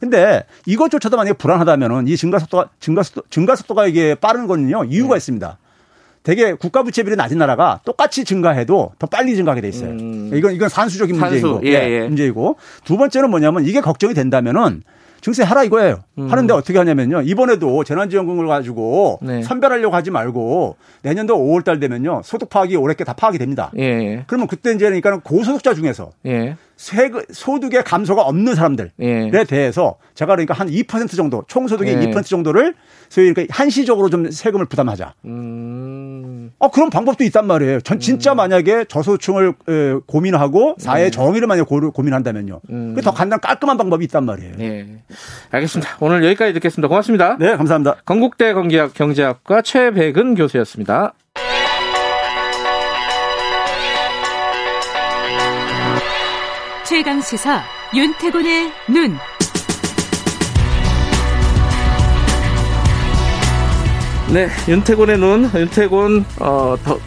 [SPEAKER 8] 근데 이것조차도 만약에 불안하다면은 이 증가 속도가 증가 속도 증가 속도가 이게 빠른 거는요 이유가 네. 있습니다. 되게 국가 부채 비율이 낮은 나라가 똑같이 증가해도 더 빨리 증가하게 돼 있어요. 음. 이건 이건 산수적인 산수. 문제이고 예, 예. 문제이고 두 번째는 뭐냐면 이게 걱정이 된다면은 증세 하라 이거예요. 음. 하는데 어떻게 하냐면요. 이번에도 재난지원금을 가지고 네. 선별하려고 하지 말고 내년도 5월 달 되면요. 소득 파악이 올해께 다 파악이 됩니다. 예. 그러면 그때 이제 그러니까 고소득자 중에서 예. 세금 소득의 감소가 없는 사람들에 예. 대해서 제가 그러니까 한 2% 정도 총소득의 예. 2% 정도를 소위 그러니까 한시적으로 좀 세금을 부담하자. 음. 어 그런 방법도 있단 말이에요. 전 진짜 음. 만약에 저소득층을 고민하고 사회 네. 정의를 만약 고, 고민한다면요. 음. 그게 더 간단 깔끔한 방법이 있단 말이에요. 네.
[SPEAKER 2] 알겠습니다. 오늘 여기까지 듣겠습니다. 고맙습니다.
[SPEAKER 8] 네, 감사합니다.
[SPEAKER 2] 건국대 경제학 경제학과 최백은 교수였습니다.
[SPEAKER 3] 최강 시사 윤태곤의 눈.
[SPEAKER 2] 네, 윤태곤의 눈, 윤태곤 어 더.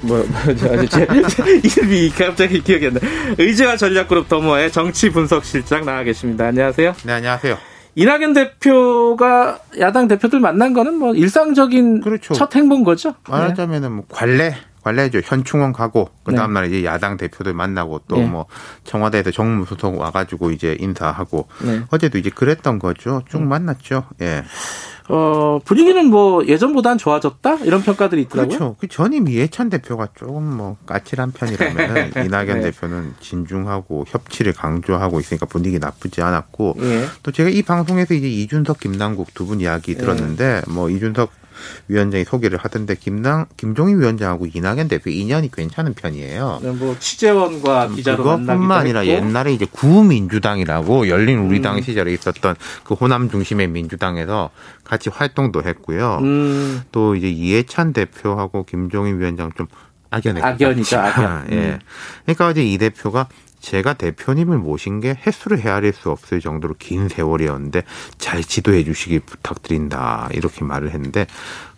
[SPEAKER 2] 뭐, 뭐, 저, 제, 제 이름이 갑자기 기억이 안 나. 의지와 전략그룹 더모의 정치 분석실장 나와 계십니다. 안녕하세요.
[SPEAKER 9] 네, 안녕하세요.
[SPEAKER 2] 이낙연 대표가 야당 대표들 만난 거는 뭐 일상적인 그렇죠. 첫 행보인 거죠.
[SPEAKER 9] 말하자면은 뭐 관례 관례죠. 현충원 가고 그 다음 날 이제 야당 대표들 만나고 또뭐 네. 청와대에서 정무소속 와가지고 이제 인사하고 네. 어제도 이제 그랬던 거죠. 쭉 음. 만났죠. 예.
[SPEAKER 2] 어, 분위기는 뭐 예전보단 좋아졌다? 이런 평가들이 있더라고요.
[SPEAKER 9] 그렇죠. 그 전임 이해찬 대표가 조금 뭐 까칠한 편이라면 이낙연 네. 대표는 진중하고 협치를 강조하고 있으니까 분위기 나쁘지 않았고 예. 또 제가 이 방송에서 이제 이준석 김남국 두 분 이야기 들었는데 예. 뭐 이준석 위원장이 소개를 하던데 김당 김종희 위원장하고 이낙연 대표 인연이 괜찮은 편이에요.
[SPEAKER 2] 네, 뭐 취재원과 기자로
[SPEAKER 9] 그것뿐만 아니라
[SPEAKER 2] 했고.
[SPEAKER 9] 옛날에 이제 구민주당이라고 열린 우리당 음. 시절에 있었던 그 호남 중심의 민주당에서 같이 활동도 했고요. 음. 또 이제 이해찬 대표하고 김종희 위원장 좀 악연에
[SPEAKER 2] 악연이죠. 악연.
[SPEAKER 9] 예. 음. 그러니까 이제 이 대표가 제가 대표님을 모신 게 횟수를 헤아릴 수 없을 정도로 긴 세월이었는데 잘 지도해 주시기 부탁드린다 이렇게 말을 했는데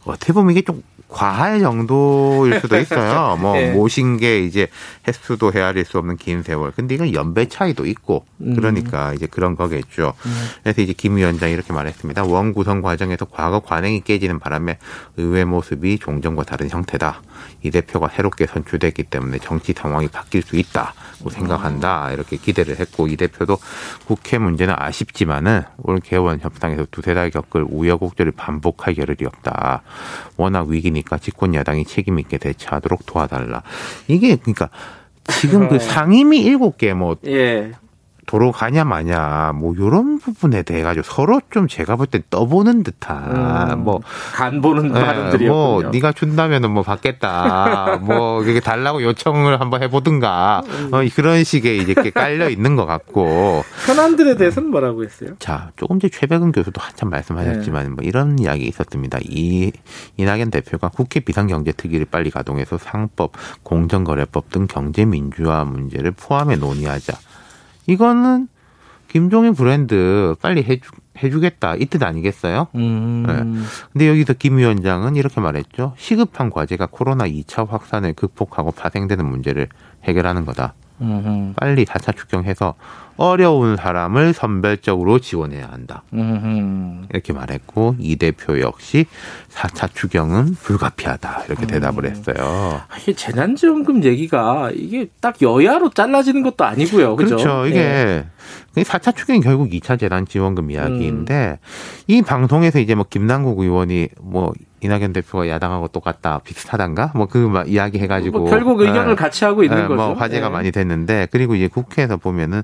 [SPEAKER 9] 어떻게 보면 이게 좀 과할 정도일 수도 있어요. 뭐 네. 모신 게 이제 횟수도 헤아릴 수 없는 긴 세월. 근데 이건 연배 차이도 있고 음. 그러니까 음. 이제 그런 거겠죠. 음. 그래서 이제 김 위원장이 이렇게 말했습니다. 원 구성 과정에서 과거 관행이 깨지는 바람에 의회 모습이 종전과 다른 형태다. 이 대표가 새롭게 선출됐기 때문에 정치 상황이 바뀔 수 있다고 생각한다 이렇게 기대를 했고 이 대표도 국회 문제는 아쉽지만은 올 개원 협상에서 두세 달 겪을 우여곡절을 반복할 겨를이 없다. 워낙 위기니까 집권 여당이 책임 있게 대처하도록 도와달라. 이게 그러니까 지금 그 네. 상임위 일곱 개뭐 예. 도로 가냐 마냐 뭐 요런 부분에 대해 가지고 서로 좀 제가 볼 때 떠보는 듯한 음,
[SPEAKER 2] 뭐간 보는
[SPEAKER 9] 네, 발언들이요. 뭐 네가 준다면은 뭐 받겠다. 뭐 이렇게 달라고 요청을 한번 해보든가 음. 어, 그런 식의 이제 이렇게 깔려 있는 것 같고
[SPEAKER 2] 현안들에 대해서는 뭐라고 했어요?
[SPEAKER 9] 자 조금 전에 최백은 교수도 한참 말씀하셨지만 네. 뭐 이런 이야기 있었습니다. 이 이낙연 대표가 국회 비상경제특위를 빨리 가동해서 상법, 공정거래법 등 경제민주화 문제를 포함해 논의하자. 이거는 김종인 브랜드 빨리 해주, 해주겠다 이 뜻 아니겠어요? 음. 네. 근데 여기서 김 위원장은 이렇게 말했죠. 시급한 과제가 코로나 2차 확산을 극복하고 파생되는 문제를 해결하는 거다. 음흠. 빨리 4차 추경해서 어려운 사람을 선별적으로 지원해야 한다. 음흠. 이렇게 말했고 이 대표 역시 4차 추경은 불가피하다 이렇게 음. 대답을 했어요.
[SPEAKER 2] 이게 재난지원금 얘기가 이게 딱 여야로 잘라지는 것도 아니고요. 그죠?
[SPEAKER 9] 그렇죠. 이게 네. 4차 추경이 결국 2차 재난지원금 이야기인데 음. 이 방송에서 이제 뭐 김남국 의원이 뭐 이낙연 대표가 야당하고 똑같다 비슷하단가 뭐그 이야기 해가지고
[SPEAKER 2] 뭐 결국 의견을 네. 같이 하고 있는 네, 거죠.
[SPEAKER 9] 뭐 화제가 네. 많이 됐는데 그리고 이제 국회에서 보면은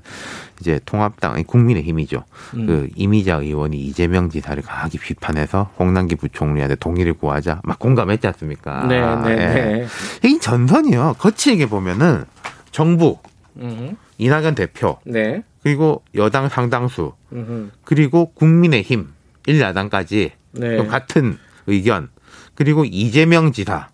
[SPEAKER 9] 이제 통합당 국민의힘이죠. 음. 그 이미자 의원이 이재명 지사를 강하게 비판해서 홍남기 부총리한테 동의를 구하자 막 공감했지 않습니까?
[SPEAKER 2] 네, 네, 네.
[SPEAKER 9] 이 전선이요. 거칠게 보면은 정부, 음. 이낙연 대표, 네. 그리고 여당 상당수, 음. 그리고 국민의힘 1야당까지 네. 같은 의견 그리고 이재명 지사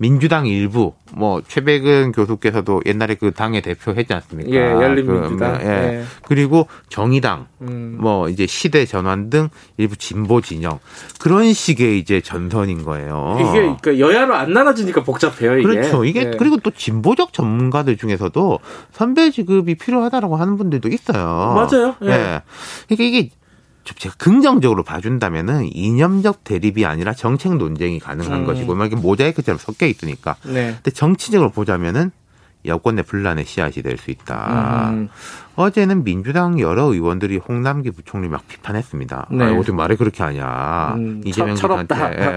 [SPEAKER 9] 민주당 일부 뭐 최백은 교수께서도 옛날에 그 당의 대표 했지 않습니까?
[SPEAKER 2] 예, 열린민주당.
[SPEAKER 9] 그, 예. 예. 그리고 정의당 음. 뭐 이제 시대 전환 등 일부 진보 진영 그런 식의 이제 전선인 거예요.
[SPEAKER 2] 이게 그러니까 여야로 안 나눠지니까 복잡해요, 이게.
[SPEAKER 9] 그렇죠. 이게 예. 그리고 또 진보적 전문가들 중에서도 선배 지급이 필요하다라고 하는 분들도 있어요.
[SPEAKER 2] 맞아요. 예.
[SPEAKER 9] 예. 그러니까 이게 제가 긍정적으로 봐준다면은 이념적 대립이 아니라 정책 논쟁이 가능한 음. 것이고 막 이렇게 모자이크처럼 섞여 있으니까. 네. 근데 정치적으로 보자면은 여권 내 분란의 씨앗이 될 수 있다. 음. 어제는 민주당 여러 의원들이 홍남기 부총리 막 비판했습니다. 네. 아, 어떻게 말을 그렇게 하냐. 음, 이재명 씨한테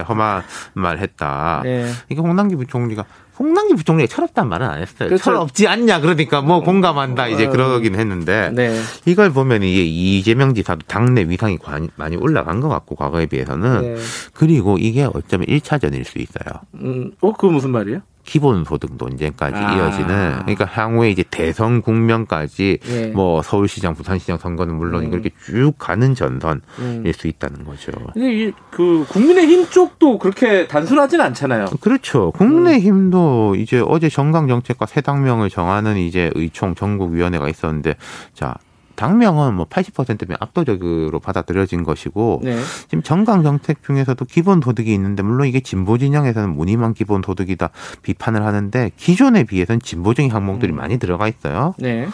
[SPEAKER 9] 험한 말 했다. 네. 이게 홍남기 부총리가 홍남기 부총리가 철없다는 말은 안 했어요. 그렇죠. 철없지 않냐. 그러니까 뭐 공감한다. 이제 어. 그러긴 했는데 네. 이걸 보면 이게 이재명 지사도 당내 위상이 많이 올라간 것 같고 과거에 비해서는 네. 그리고 이게 어쩌면 1차전일 수 있어요.
[SPEAKER 2] 음, 어, 그거 무슨 말이에요?
[SPEAKER 9] 기본소득 논쟁까지 아. 이어지는 그러니까 향후에 이제 대선 국면까지 예. 뭐 서울시장, 부산시장 선거는 물론 음. 이렇게 쭉 가는 전선일 음. 수 있다는 거죠.
[SPEAKER 2] 근데 그 국민의힘 쪽도 그렇게 단순하진 않잖아요.
[SPEAKER 9] 그렇죠. 국민의힘도 음. 이제 어제 정강 정책과 새 당명을 정하는 이제 의총 전국위원회가 있었는데 자 당명은 뭐 80%면 압도적으로 받아들여진 것이고 네. 지금 정강 정책 중에서도 기본 소득이 있는데 물론 이게 진보 진영에서는 무늬만 기본 소득이다 비판을 하는데 기존에 비해서는 진보적인 항목들이 음. 많이 들어가 있어요. 네.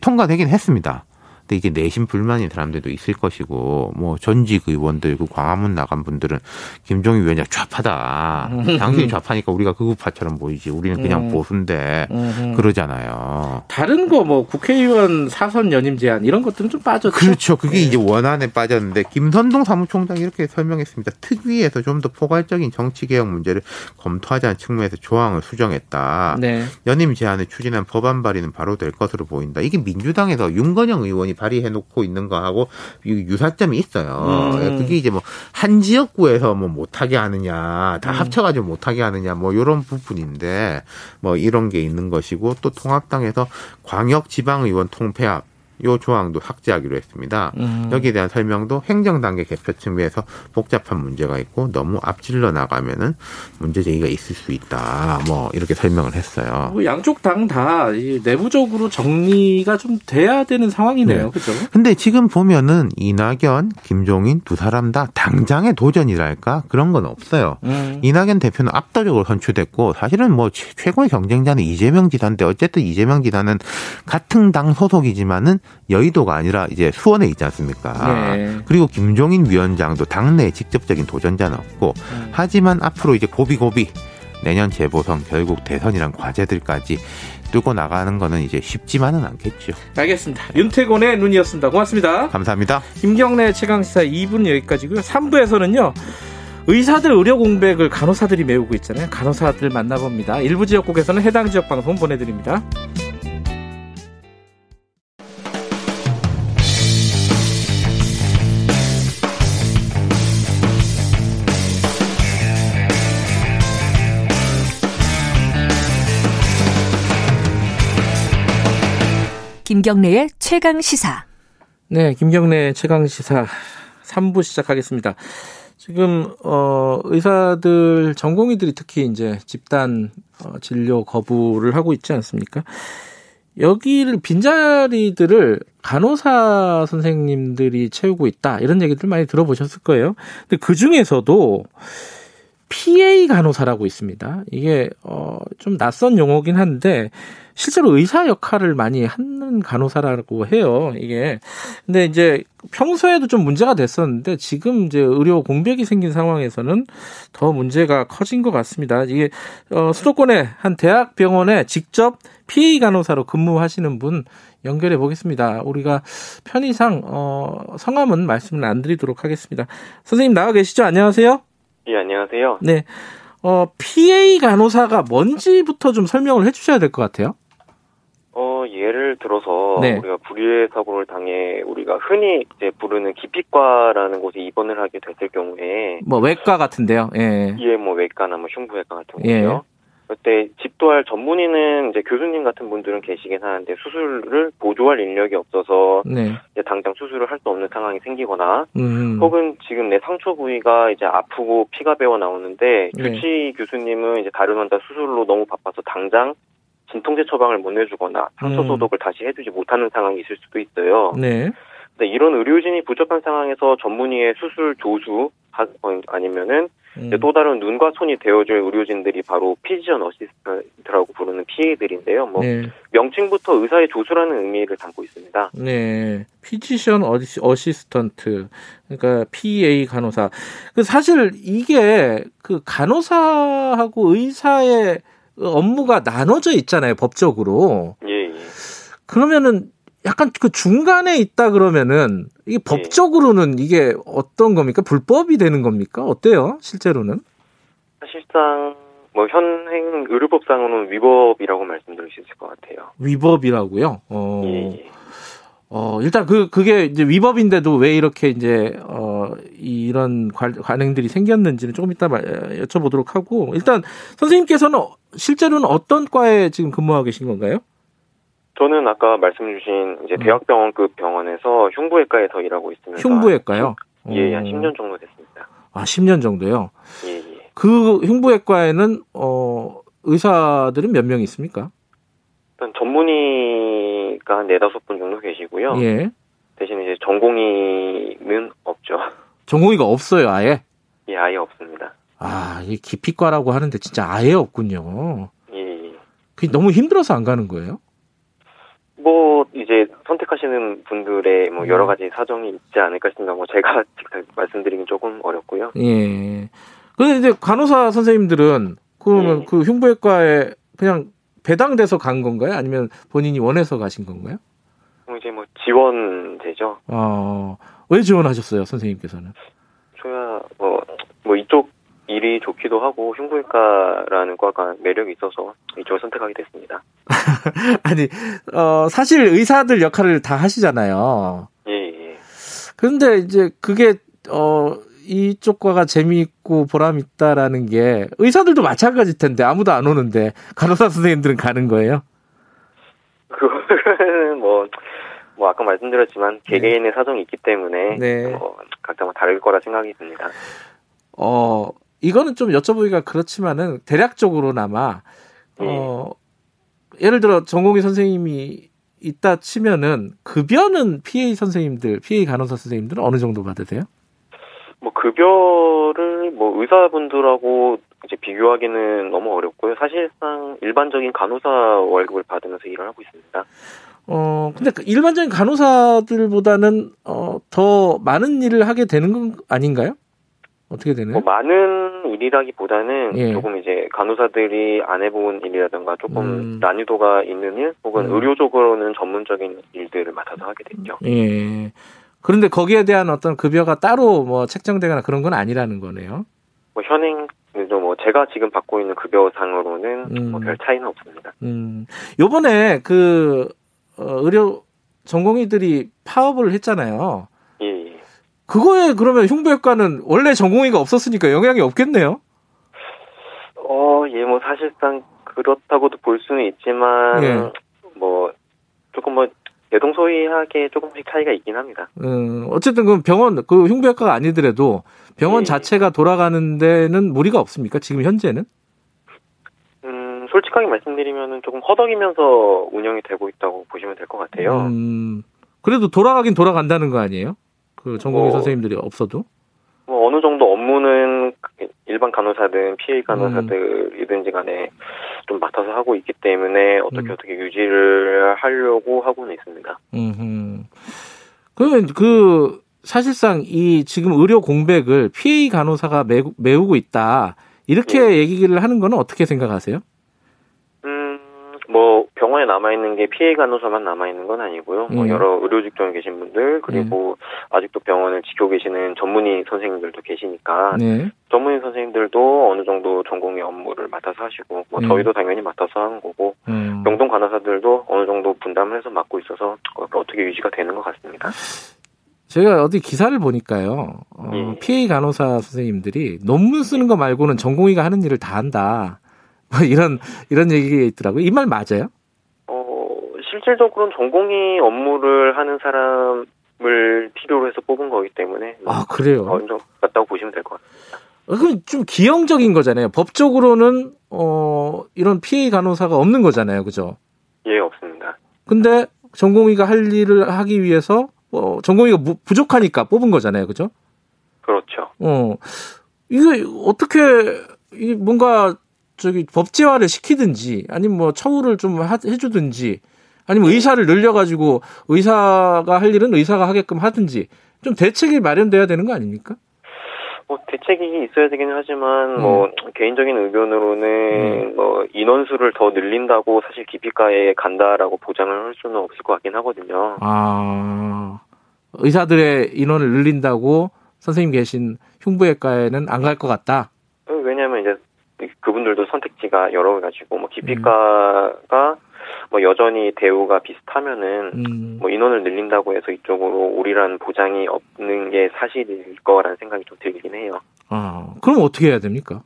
[SPEAKER 9] 통과되긴 했습니다. 근데 이제 내심 불만인 사람들도 있을 것이고 뭐 전직 의원들 그 광화문 나간 분들은 김종인 위원장 좌파다. 당신이 좌파니까 우리가 극우파처럼 보이지. 우리는 그냥 음. 보수인데 그러잖아요.
[SPEAKER 2] 다른 거 뭐 국회의원 사선 연임 제한 이런 것들은 좀 빠졌죠.
[SPEAKER 9] 그렇죠. 그게 네. 이제 원안에 빠졌는데 김선동 사무총장이 이렇게 설명했습니다. 특위에서 좀 더 포괄적인 정치 개혁 문제를 검토하자는 측면에서 조항을 수정했다. 네. 연임 제한을 추진한 법안 발의는 바로 될 것으로 보인다. 이게 민주당에서 윤건영 의원이 발의해 놓고 있는 거하고 유사점이 있어요. 음. 그게 이제 뭐 한 지역구에서 뭐 못하게 하느냐, 다 음. 합쳐가지고 못하게 하느냐, 뭐 이런 부분인데 뭐 이런 게 있는 것이고 또 통합당에서 광역 지방의원 통폐합 요 조항도 삭제하기로 했습니다. 음. 여기에 대한 설명도 행정 단계 개표 측면에서 복잡한 문제가 있고 너무 앞질러 나가면은 문제 제기가 있을 수 있다. 뭐 이렇게 설명을 했어요.
[SPEAKER 2] 뭐 양쪽 당 다 내부적으로 정리가 좀 돼야 되는 상황이네요. 네. 그렇죠?
[SPEAKER 9] 근데 지금 보면은 이낙연, 김종인 두 사람 다 당장의 도전이랄까 그런 건 없어요. 음. 이낙연 대표는 압도적으로 선출됐고 사실은 뭐 최고의 경쟁자는 이재명 지사인데 어쨌든 이재명 지사는 같은 당 소속이지만은 여의도가 아니라 이제 수원에 있지 않습니까? 네. 그리고 김종인 위원장도 당내 직접적인 도전자는 없고 음. 하지만 앞으로 이제 고비고비 내년 재보선 결국 대선이란 과제들까지 뚫고 나가는 거는 이제 쉽지만은 않겠죠.
[SPEAKER 2] 알겠습니다. 윤태곤의 눈이었습니다. 고맙습니다.
[SPEAKER 9] 감사합니다.
[SPEAKER 2] 김경래 최강시사 2분 여기까지고요. 3부에서는요. 의사들 의료 공백을 간호사들이 메우고 있잖아요. 간호사들 만나봅니다. 일부 지역국에서는 해당 지역 방송 보내드립니다.
[SPEAKER 3] 김경래의 최강 시사.
[SPEAKER 2] 네, 김경래 최강 시사 3부 시작하겠습니다. 지금 어 의사들 전공의들이 특히 이제 집단 어, 진료 거부를 하고 있지 않습니까? 여기를 빈자리들을 간호사 선생님들이 채우고 있다 이런 얘기들 많이 들어보셨을 거예요. 근데 그 중에서도 PA 간호사라고 있습니다. 이게 어좀 낯선 용어긴 한데 실제로 의사 역할을 많이 하는 간호사라고 해요. 이게. 근데 이제 평소에도 좀 문제가 됐었는데 지금 이제 의료 공백이 생긴 상황에서는 더 문제가 커진 것 같습니다. 이게 어 수도권의 한 대학 병원에 직접 PA 간호사로 근무하시는 분 연결해 보겠습니다. 우리가 편의상 어 성함은 말씀을 안 드리도록 하겠습니다. 선생님 나와 계시죠? 안녕하세요.
[SPEAKER 10] 예, 안녕하세요.
[SPEAKER 2] 네. 어, PA 간호사가 뭔지부터 좀 설명을 해 주셔야 될 것 같아요.
[SPEAKER 10] 어, 예를 들어서 네. 우리가 불의의 사고를 당해 우리가 흔히 이제 부르는 기피과라는 곳에 입원을 하게 됐을 경우에
[SPEAKER 2] 뭐 외과 같은데요. 예.
[SPEAKER 10] 예, 뭐 외과나 뭐 흉부외과 같은 거요. 예. 그때 집도할 전문의는 이제 교수님 같은 분들은 계시긴 하는데 수술을 보조할 인력이 없어서 네. 이제 당장 수술을 할 수 없는 상황이 생기거나 음. 혹은 지금 내 상처 부위가 이제 아프고 피가 배어 나오는데 네. 주치 교수님은 이제 다른 환자 수술로 너무 바빠서 당장 진통제 처방을 못 내주거나 상처 음. 소독을 다시 해주지 못하는 상황이 있을 수도 있어요. 네. 근데 이런 의료진이 부족한 상황에서 전문의의 수술 조수 어, 아니면은 음. 또 다른 눈과 손이 되어줄 의료진들이 바로 physician assistant라고 부르는 PA들인데요. 뭐 네. 명칭부터 의사의 조수라는 의미를 담고 있습니다.
[SPEAKER 2] 네, physician assistant 그러니까 PA 간호사. 그 사실 이게 그 간호사하고 의사의 업무가 나눠져 있잖아요, 법적으로. 예, 예. 그러면은 약간 그 중간에 있다 그러면은 이게 예. 법적으로는 이게 어떤 겁니까? 불법이 되는 겁니까? 어때요? 실제로는?
[SPEAKER 10] 사실상 뭐 현행 의료법상으로는 위법이라고 말씀드릴 수 있을 것 같아요.
[SPEAKER 2] 위법이라고요? 어. 예. 예. 어, 일단 그, 그게 이제 위법인데도 왜 이렇게 이제, 어, 이런 관행들이 생겼는지는 조금 이따 여쭤보도록 하고, 일단 선생님께서는 실제로는 어떤 과에 지금 근무하고 계신 건가요?
[SPEAKER 10] 저는 아까 말씀 주신 이제 음. 대학병원급 병원에서 흉부외과에서 일하고 있습니다.
[SPEAKER 2] 흉부외과요?
[SPEAKER 10] 예, 한 10년 정도 됐습니다.
[SPEAKER 2] 아, 10년 정도요?
[SPEAKER 10] 예, 예.
[SPEAKER 2] 그 흉부외과에는, 어, 의사들은 몇 명 있습니까?
[SPEAKER 10] 일단 전문의가 한 네다섯 분 정도 계시고요. 예. 대신 이제 전공의는 없죠.
[SPEAKER 2] 전공의가 없어요, 아예?
[SPEAKER 10] 예, 아예 없습니다.
[SPEAKER 2] 아, 이 기피과라고 하는데 진짜 아예 없군요. 예. 그게 너무 힘들어서 안 가는 거예요?
[SPEAKER 10] 뭐 이제 선택하시는 분들의 뭐 여러 음. 가지 사정이 있지 않을까 싶습니다. 뭐 제가 직접 말씀드리긴 조금 어렵고요.
[SPEAKER 2] 예. 근데 이제 간호사 선생님들은 그러면 예. 그 흉부외과에 그냥 배당돼서 간 건가요? 아니면 본인이 원해서 가신 건가요?
[SPEAKER 10] 뭐 이제 뭐 지원되죠.
[SPEAKER 2] 어, 왜 지원하셨어요, 선생님께서는?
[SPEAKER 10] 저야 뭐, 뭐 이쪽 일이 좋기도 하고 흉부외과라는 과가 매력이 있어서 이쪽을 선택하게 됐습니다.
[SPEAKER 2] 아니, 어, 사실 의사들 역할을 다 하시잖아요.
[SPEAKER 10] 예, 예.
[SPEAKER 2] 그런데 이제 그게, 어, 이쪽 과가 재미있고 보람 있다라는 게 의사들도 마찬가지일 텐데 아무도 안 오는데 간호사 선생님들은 가는 거예요?
[SPEAKER 10] 그거는 뭐, 뭐 아까 말씀드렸지만 개개인의 네. 사정이 있기 때문에 네. 뭐 각자 뭐 다를 거라 생각이 듭니다.
[SPEAKER 2] 어 이거는 좀 여쭤보기가 그렇지만은 대략적으로나마 네. 어 예를 들어 전공의 선생님이 있다 치면은 급여는 PA 선생님들, PA 간호사 선생님들은 어느 정도 받으세요?
[SPEAKER 10] 뭐 급여를 뭐 의사분들하고 이제 비교하기는 너무 어렵고요. 사실상 일반적인 간호사 월급을 받으면서 일을 하고 있습니다.
[SPEAKER 2] 어, 근데 그 일반적인 간호사들보다는 어, 더 많은 일을 하게 되는 건 아닌가요? 어떻게 되나요?
[SPEAKER 10] 뭐 많은 일이라기보다는 예. 조금 이제 간호사들이 안 해본 일이라든가 조금 음. 난이도가 있는 일 혹은 음. 의료적으로는 전문적인 일들을 맡아서 하게 됐죠.
[SPEAKER 2] 예. 그런데 거기에 대한 어떤 급여가 따로 뭐 책정되거나 그런 건 아니라는 거네요.
[SPEAKER 10] 뭐 현행 뭐 제가 지금 받고 있는 급여상으로는 음. 뭐별 차이는 없습니다.
[SPEAKER 2] 음. 요번에 그 어, 의료 전공의들이 파업을 했잖아요.
[SPEAKER 10] 예, 예.
[SPEAKER 2] 그거에 그러면 흉부외과는 원래 전공의가 없었으니까 영향이 없겠네요.
[SPEAKER 10] 어, 예, 뭐 사실상 그렇다고도 볼 수는 있지만 예. 뭐 조금 뭐 대동소이하게 조금씩 차이가 있긴 합니다.
[SPEAKER 2] 음, 어쨌든 그 병원 그 흉부외과가 아니더라도 병원 예. 자체가 돌아가는 데는 무리가 없습니까? 지금 현재는?
[SPEAKER 10] 음, 솔직하게 말씀드리면은 조금 허덕이면서 운영이 되고 있다고 보시면 될 것 같아요.
[SPEAKER 2] 음, 그래도 돌아가긴 돌아간다는 거 아니에요? 그 전공의 뭐, 선생님들이 없어도?
[SPEAKER 10] 뭐 어느 정도 업무는 일반 간호사든 PA 간호사들이든지 간에 좀 맡아서 하고 있기 때문에 어떻게 음. 어떻게 유지를 하려고 하고는 있습니다.
[SPEAKER 2] 음. 그러면 그 사실상 이 지금 의료 공백을 PA 간호사가 메우, 고 있다 이렇게 네. 얘기를 하는 거는 어떻게 생각하세요?
[SPEAKER 10] 뭐 병원에 남아 있는 게 피해 간호사만 남아 있는 건 아니고요. 뭐 음. 여러 의료 직종에 계신 분들 그리고 음. 아직도 병원을 지키고 계시는 전문의 선생님들도 계시니까 네. 전문의 선생님들도 어느 정도 전공의 업무를 맡아서 하시고 뭐 음. 저희도 당연히 맡아서 하는 거고 음. 병동 간호사들도 어느 정도 분담을 해서 맡고 있어서 어떻게 유지가 되는 것 같습니다.
[SPEAKER 2] 제가 어디 기사를 보니까요. 어, 예. PA 간호사 선생님들이 논문 쓰는 거 말고는 전공의가 하는 일을 다 한다. 뭐 이런 이런 얘기가 있더라고요. 이 말 맞아요?
[SPEAKER 10] 어 실질적으로는 전공의 업무를 하는 사람을 필요로 해서 뽑은 거기 때문에
[SPEAKER 2] 아 그래요?
[SPEAKER 10] 어느 맞다고 보시면 될 것 같습니다.
[SPEAKER 2] 어, 그럼 좀 기형적인 거잖아요. 법적으로는 어 이런 피해 간호사가 없는 거잖아요, 그죠?
[SPEAKER 10] 예, 없습니다.
[SPEAKER 2] 근데 전공의가 할 일을 하기 위해서 어, 전공의가 부족하니까 뽑은 거잖아요, 그죠?
[SPEAKER 10] 그렇죠.
[SPEAKER 2] 어 이게 어떻게 이 뭔가 저기 법제화를 시키든지 아니면 뭐 처우를 좀 하, 해주든지 아니면 의사를 늘려가지고 의사가 할 일은 의사가 하게끔 하든지 좀 대책이 마련돼야 되는 거 아닙니까?
[SPEAKER 10] 뭐 대책이 있어야 되긴 하지만 음. 뭐 개인적인 의견으로는 음. 뭐 인원수를 더 늘린다고 사실 기피과에 간다라고 보장을 할 수는 없을 것 같긴 하거든요.
[SPEAKER 2] 아 의사들의 인원을 늘린다고 선생님 계신 흉부외과에는 안 갈 것 같다.
[SPEAKER 10] 왜냐하면 이제 그분들도 선택지가 여러 가지고 뭐 기피과가 뭐 여전히 대우가 비슷하면은 음. 뭐 인원을 늘린다고 해서 이쪽으로 오리란 보장이 없는 게 사실일 거라는 생각이 좀 들긴 해요.
[SPEAKER 2] 아 그럼 어떻게 해야 됩니까?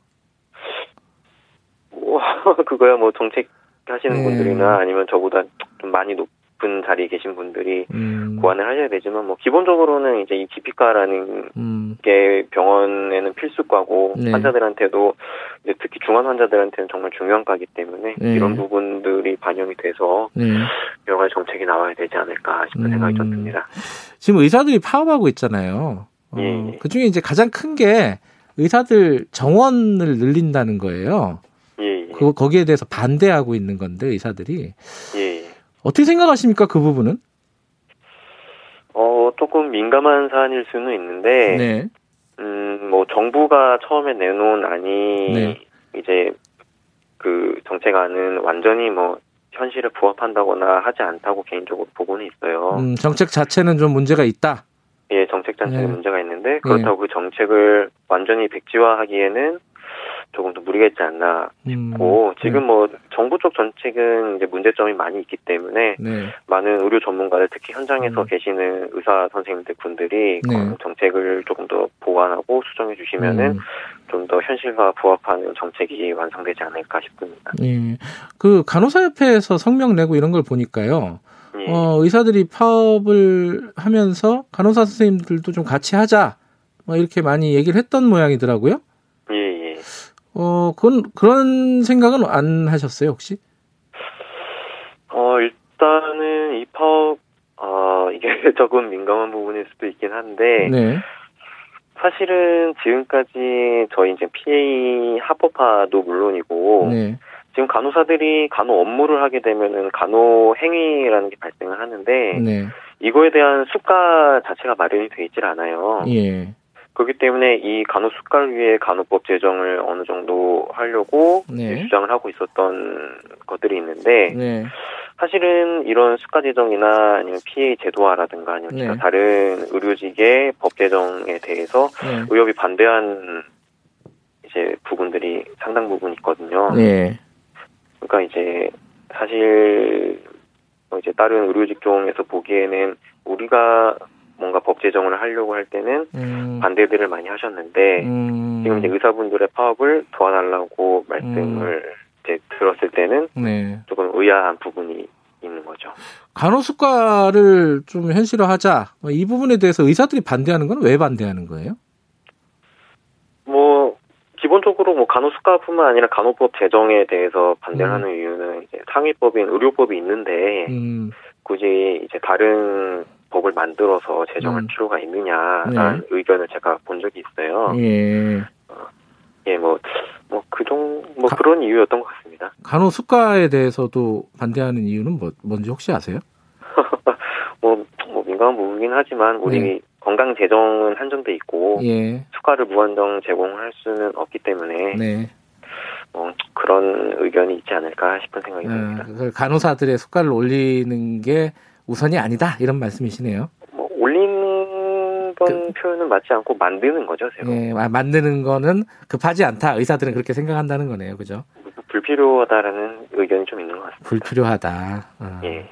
[SPEAKER 10] 뭐 그거야 뭐 정책 하시는 네. 분들이나 아니면 저보다 좀 많이 높 높은 자리에 계신 분들이 음. 고안을 하셔야 되지만 뭐 기본적으로는 이제 이 기피과라는 음. 게 병원에는 필수과고 네. 환자들한테도 특히 중환 환자들한테는 정말 중요한 과기 때문에 네. 이런 부분들이 반영이 돼서 네. 여러 가지 정책이 나와야 되지 않을까 싶은 음. 생각이 좀 듭니다.
[SPEAKER 2] 지금 의사들이 파업하고 있잖아요. 어, 예. 그 중에 이제 가장 큰 게 의사들 정원을 늘린다는 거예요.
[SPEAKER 10] 예, 예.
[SPEAKER 2] 그 거기에 대해서 반대하고 있는 건데 의사들이.
[SPEAKER 10] 예.
[SPEAKER 2] 어떻게 생각하십니까 그 부분은?
[SPEAKER 10] 어 조금 민감한 사안일 수는 있는데, 네. 음뭐 정부가 처음에 내놓은 안이 네. 이제 그 정책안은 완전히 뭐 현실에 부합한다거나 하지 않다고 개인적으로 보고는 있어요.
[SPEAKER 2] 음, 정책 자체는 좀 문제가 있다.
[SPEAKER 10] 예, 정책 자체는 네. 문제가 있는데 그렇다고 네. 그 정책을 완전히 백지화하기에는 조금 더 무리가 있지 않나 싶고 음, 지금 네. 뭐 정부 쪽 정책은 이제 문제점이 많이 있기 때문에 네. 많은 의료 전문가들 특히 현장에서 음. 계시는 의사 선생님들 분들이 네. 그 정책을 조금 더 보완하고 수정해 주시면은 음. 좀더 현실과 부합하는 정책이 완성되지 않을까 싶습니다.
[SPEAKER 2] 네. 그 간호사협회에서 성명 내고 이런 걸 보니까요. 예. 어, 의사들이 파업을 하면서 간호사 선생님들도 좀 같이 하자. 뭐 이렇게 많이 얘기를 했던 모양이더라고요. 어, 그건, 그런 생각은 안 하셨어요, 혹시?
[SPEAKER 10] 어, 일단은 이 파업, 어, 이게 조금 민감한 부분일 수도 있긴 한데, 네. 사실은 지금까지 저희 이제 PA 합법화도 물론이고, 네. 지금 간호사들이 간호 업무를 하게 되면은 간호 행위라는 게 발생을 하는데, 네. 이거에 대한 수가 자체가 마련이 되어 있질 않아요.
[SPEAKER 2] 예.
[SPEAKER 10] 그렇기 때문에 이 간호수가를 위해 간호법 제정을 어느 정도 하려고 네. 주장을 하고 있었던 것들이 있는데 네. 사실은 이런 수가 제정이나 아니면 피해 제도화라든가 아니면 네. 다른 의료직의 법 제정에 대해서 네. 의협이 반대한 이제 부분들이 상당 부분 있거든요. 네. 그러니까 이제 사실 뭐 이제 다른 의료 직종에서 보기에는 우리가 뭔가 법 제정을 하려고 할 때는 음. 반대들을 많이 하셨는데 음. 지금 이제 의사분들의 파업을 도와달라고 말씀을 음. 이제 들었을 때는 네. 조금 의아한 부분이 있는 거죠.
[SPEAKER 2] 간호수가를 좀 현실화하자 이 부분에 대해서 의사들이 반대하는 건 왜 반대하는 거예요?
[SPEAKER 10] 뭐 기본적으로 뭐 간호수가뿐만 아니라 간호법 제정에 대해서 반대하는 음. 이유는 이제 상위법인 의료법이 있는데 음. 굳이 이제 다른 법을 만들어서 제정할 음. 필요가 있느냐라는 네. 의견을 제가 본 적이 있어요. 예. 어, 예, 뭐, 뭐, 그 종, 뭐 가, 그런 이유였던 것 같습니다.
[SPEAKER 2] 간호수가에 대해서도 반대하는 이유는 뭐, 뭔지 혹시 아세요?
[SPEAKER 10] 뭐, 뭐, 민감한 부분이긴 하지만, 우리 네. 건강 재정은 한정돼 있고, 예. 수가를 무한정 제공할 수는 없기 때문에, 네. 뭐, 그런 의견이 있지 않을까 싶은 생각이 네. 듭니다.
[SPEAKER 2] 간호사들의 수가를 올리는 게 우선이 아니다 이런 말씀이시네요.
[SPEAKER 10] 뭐 올리는 건 그, 표현은 맞지 않고 만드는 거죠, 새로.
[SPEAKER 2] 예, 만드는 거는 급하지 않다. 의사들은 그렇게 생각한다는 거네요, 그죠?
[SPEAKER 10] 불필요하다라는 의견이 좀 있는 것 같습니다.
[SPEAKER 2] 불필요하다. 아. 예.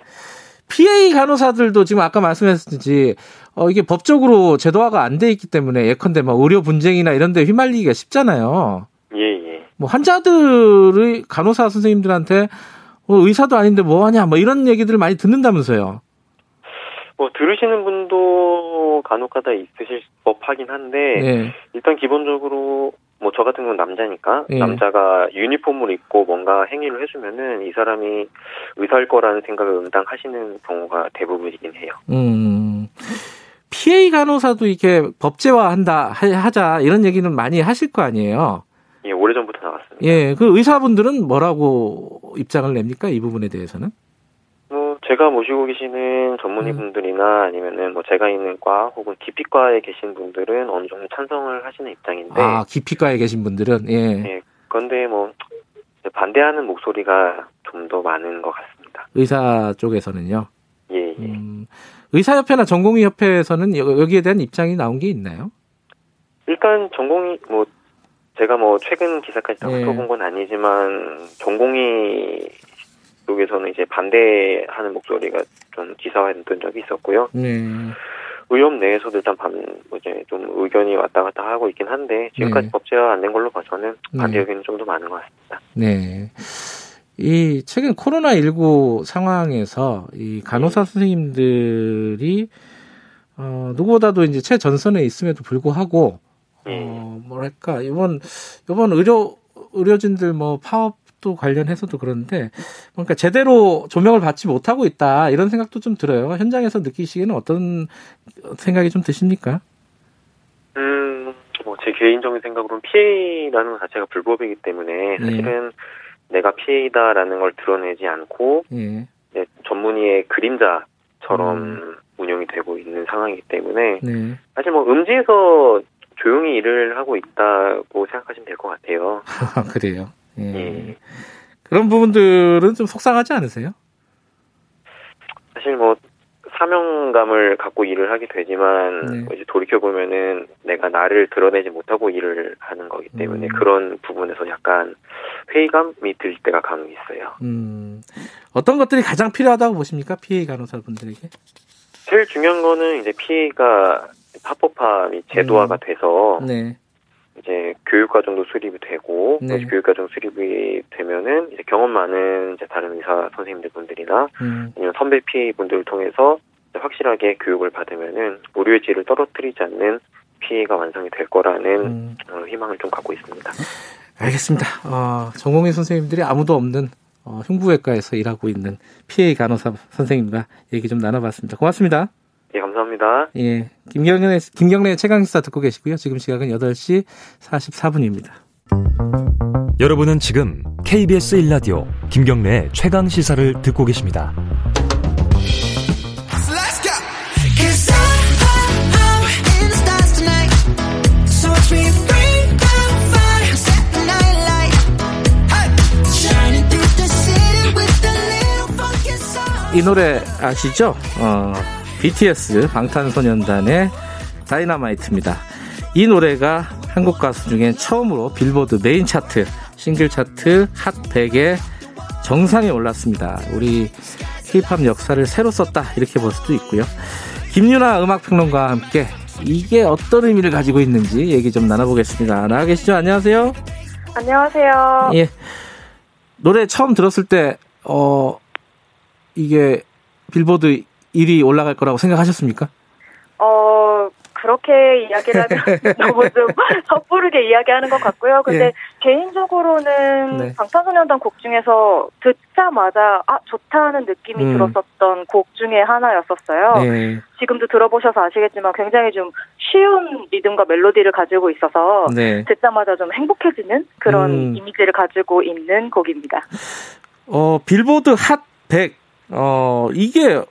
[SPEAKER 2] PA 간호사들도 지금 아까 말씀하셨듯이 어, 이게 법적으로 제도화가 안 돼 있기 때문에 예컨대 막 의료 분쟁이나 이런 데 휘말리기가 쉽잖아요.
[SPEAKER 10] 예, 예.
[SPEAKER 2] 뭐 환자들의 간호사 선생님들한테 어, 의사도 아닌데 뭐 하냐 뭐 이런 얘기들을 많이 듣는다면서요.
[SPEAKER 10] 뭐 들으시는 분도 간혹가다 있으실 법하긴 한데 네. 일단 기본적으로 뭐 저 같은 경우는 남자니까 네. 남자가 유니폼을 입고 뭔가 행위를 해주면은 이 사람이 의사일 거라는 생각을 응당하시는 경우가 대부분이긴 해요. 음.
[SPEAKER 2] PA 간호사도 이렇게 법제화한다 하자 이런 얘기는 많이 하실 거 아니에요.
[SPEAKER 10] 예, 오래전부터 나왔습니다.
[SPEAKER 2] 예, 그 의사분들은 뭐라고 입장을 냅니까? 이 부분에 대해서는?
[SPEAKER 10] 제가 모시고 계시는 전문의분들이나 아니면은 뭐 제가 있는 과 혹은 기피과에 계신 분들은 어느 정도 찬성을 하시는 입장인데
[SPEAKER 2] 아 기피과에 계신 분들은 예. 예
[SPEAKER 10] 그런데 뭐 반대하는 목소리가 좀 더 많은 것 같습니다.
[SPEAKER 2] 의사 쪽에서는요.
[SPEAKER 10] 예. 예. 음,
[SPEAKER 2] 의사협회나 전공의협회에서는 여기에 대한 입장이 나온 게 있나요?
[SPEAKER 10] 일단 전공의 뭐 제가 뭐 최근 기사까지 다 예. 훑어본 건 아니지만 전공의 쪽에서는 이제 반대하는 목소리가 좀 기사화됐던 적이 있었고요. 네. 의협 내에서도 일단 반, 이제 좀 의견이 왔다 갔다 하고 있긴 한데 지금까지 네. 법제화 안 된 걸로 봐서는 네. 반대 의견이 좀 더 많은 것 같습니다.
[SPEAKER 2] 네. 이 최근 코로나19 상황에서 이 간호사 네. 선생님들이 어, 누구보다도 이제 최전선에 있음에도 불구하고 네. 어, 뭐랄까 이번 이번 의료 의료진들 뭐 파업 또 관련해서도 그런데 그러니까 제대로 조명을 받지 못하고 있다 이런 생각도 좀 들어요. 현장에서 느끼시기에는 어떤 생각이 좀 드십니까?
[SPEAKER 10] 음, 뭐 제 개인적인 생각으로는 PA라는 것 자체가 불법이기 때문에 네. 사실은 예. 내가 PA다라는 걸 드러내지 않고 예. 전문의의 그림자처럼 음. 운영이 되고 있는 상황이기 때문에 네. 사실 뭐 음지에서 조용히 일을 하고 있다고 생각하시면 될 것 같아요.
[SPEAKER 2] 그래요. 예. 예. 그런 부분들은 좀 속상하지 않으세요?
[SPEAKER 10] 사실 뭐 사명감을 갖고 일을 하게 되지만 네. 뭐 이제 돌이켜 보면은 내가 나를 드러내지 못하고 일을 하는 거기 때문에 음. 그런 부분에서 약간 회의감이 들 때가 간혹 있어요. 음.
[SPEAKER 2] 어떤 것들이 가장 필요하다고 보십니까 피해 간호사분들에게?
[SPEAKER 10] 제일 중요한 거는 이제 피해가 합법화 및 제도화가 음. 돼서 네. 이제 교육과정도 수립이 되고 네. 교육과정 수립이 되면은 이제 경험 많은 이제 다른 의사 선생님들 분들이나 음. 아니면 선배 PA 분들을 통해서 확실하게 교육을 받으면은 의료의 질을 떨어뜨리지 않는 피해가 완성이 될 거라는 음. 어, 희망을 좀 갖고 있습니다.
[SPEAKER 2] 알겠습니다. 어, 전공의 선생님들이 아무도 없는 어, 흉부외과에서 일하고 있는 피해 간호사 선생님과 얘기 좀 나눠봤습니다. 고맙습니다.
[SPEAKER 10] 예, 감사합니다.
[SPEAKER 2] 예. 김경래, 김경래 최강시사 듣고 계시고요. 지금 시각은 8시 44분입니다.
[SPEAKER 1] 여러분은 지금 KBS 1라디오 김경래 최강시사를 듣고 계십니다.
[SPEAKER 2] 이 노래 아시죠? 어, BTS 방탄소년단의 다이너마이트입니다. 이 노래가 한국 가수 중엔 처음으로 빌보드 메인 차트, 싱글 차트 핫 100에 정상에 올랐습니다. 우리 힙합 역사를 새로 썼다 이렇게 볼 수도 있고요. 김윤하 음악평론가와 함께 이게 어떤 의미를 가지고 있는지 얘기 좀 나눠보겠습니다. 나와 계시죠? 안녕하세요.
[SPEAKER 11] 안녕하세요.
[SPEAKER 2] 예. 노래 처음 들었을 때, 어, 이게 빌보드 1위 올라갈 거라고 생각하셨습니까?
[SPEAKER 11] 어, 그렇게 이야기를 하면 너무 좀 섣부르게 이야기하는 것 같고요. 근데 예. 개인적으로는 네. 방탄소년단 곡 중에서 듣자마자 아 좋다는 느낌이 음. 들었었던 곡 중에 하나였었어요. 네. 지금도 들어보셔서 아시겠지만 굉장히 좀 쉬운 리듬과 멜로디를 가지고 있어서 네. 듣자마자 좀 행복해지는 그런 음. 이미지를 가지고 있는 곡입니다.
[SPEAKER 2] 어 빌보드 핫 100. 어 이게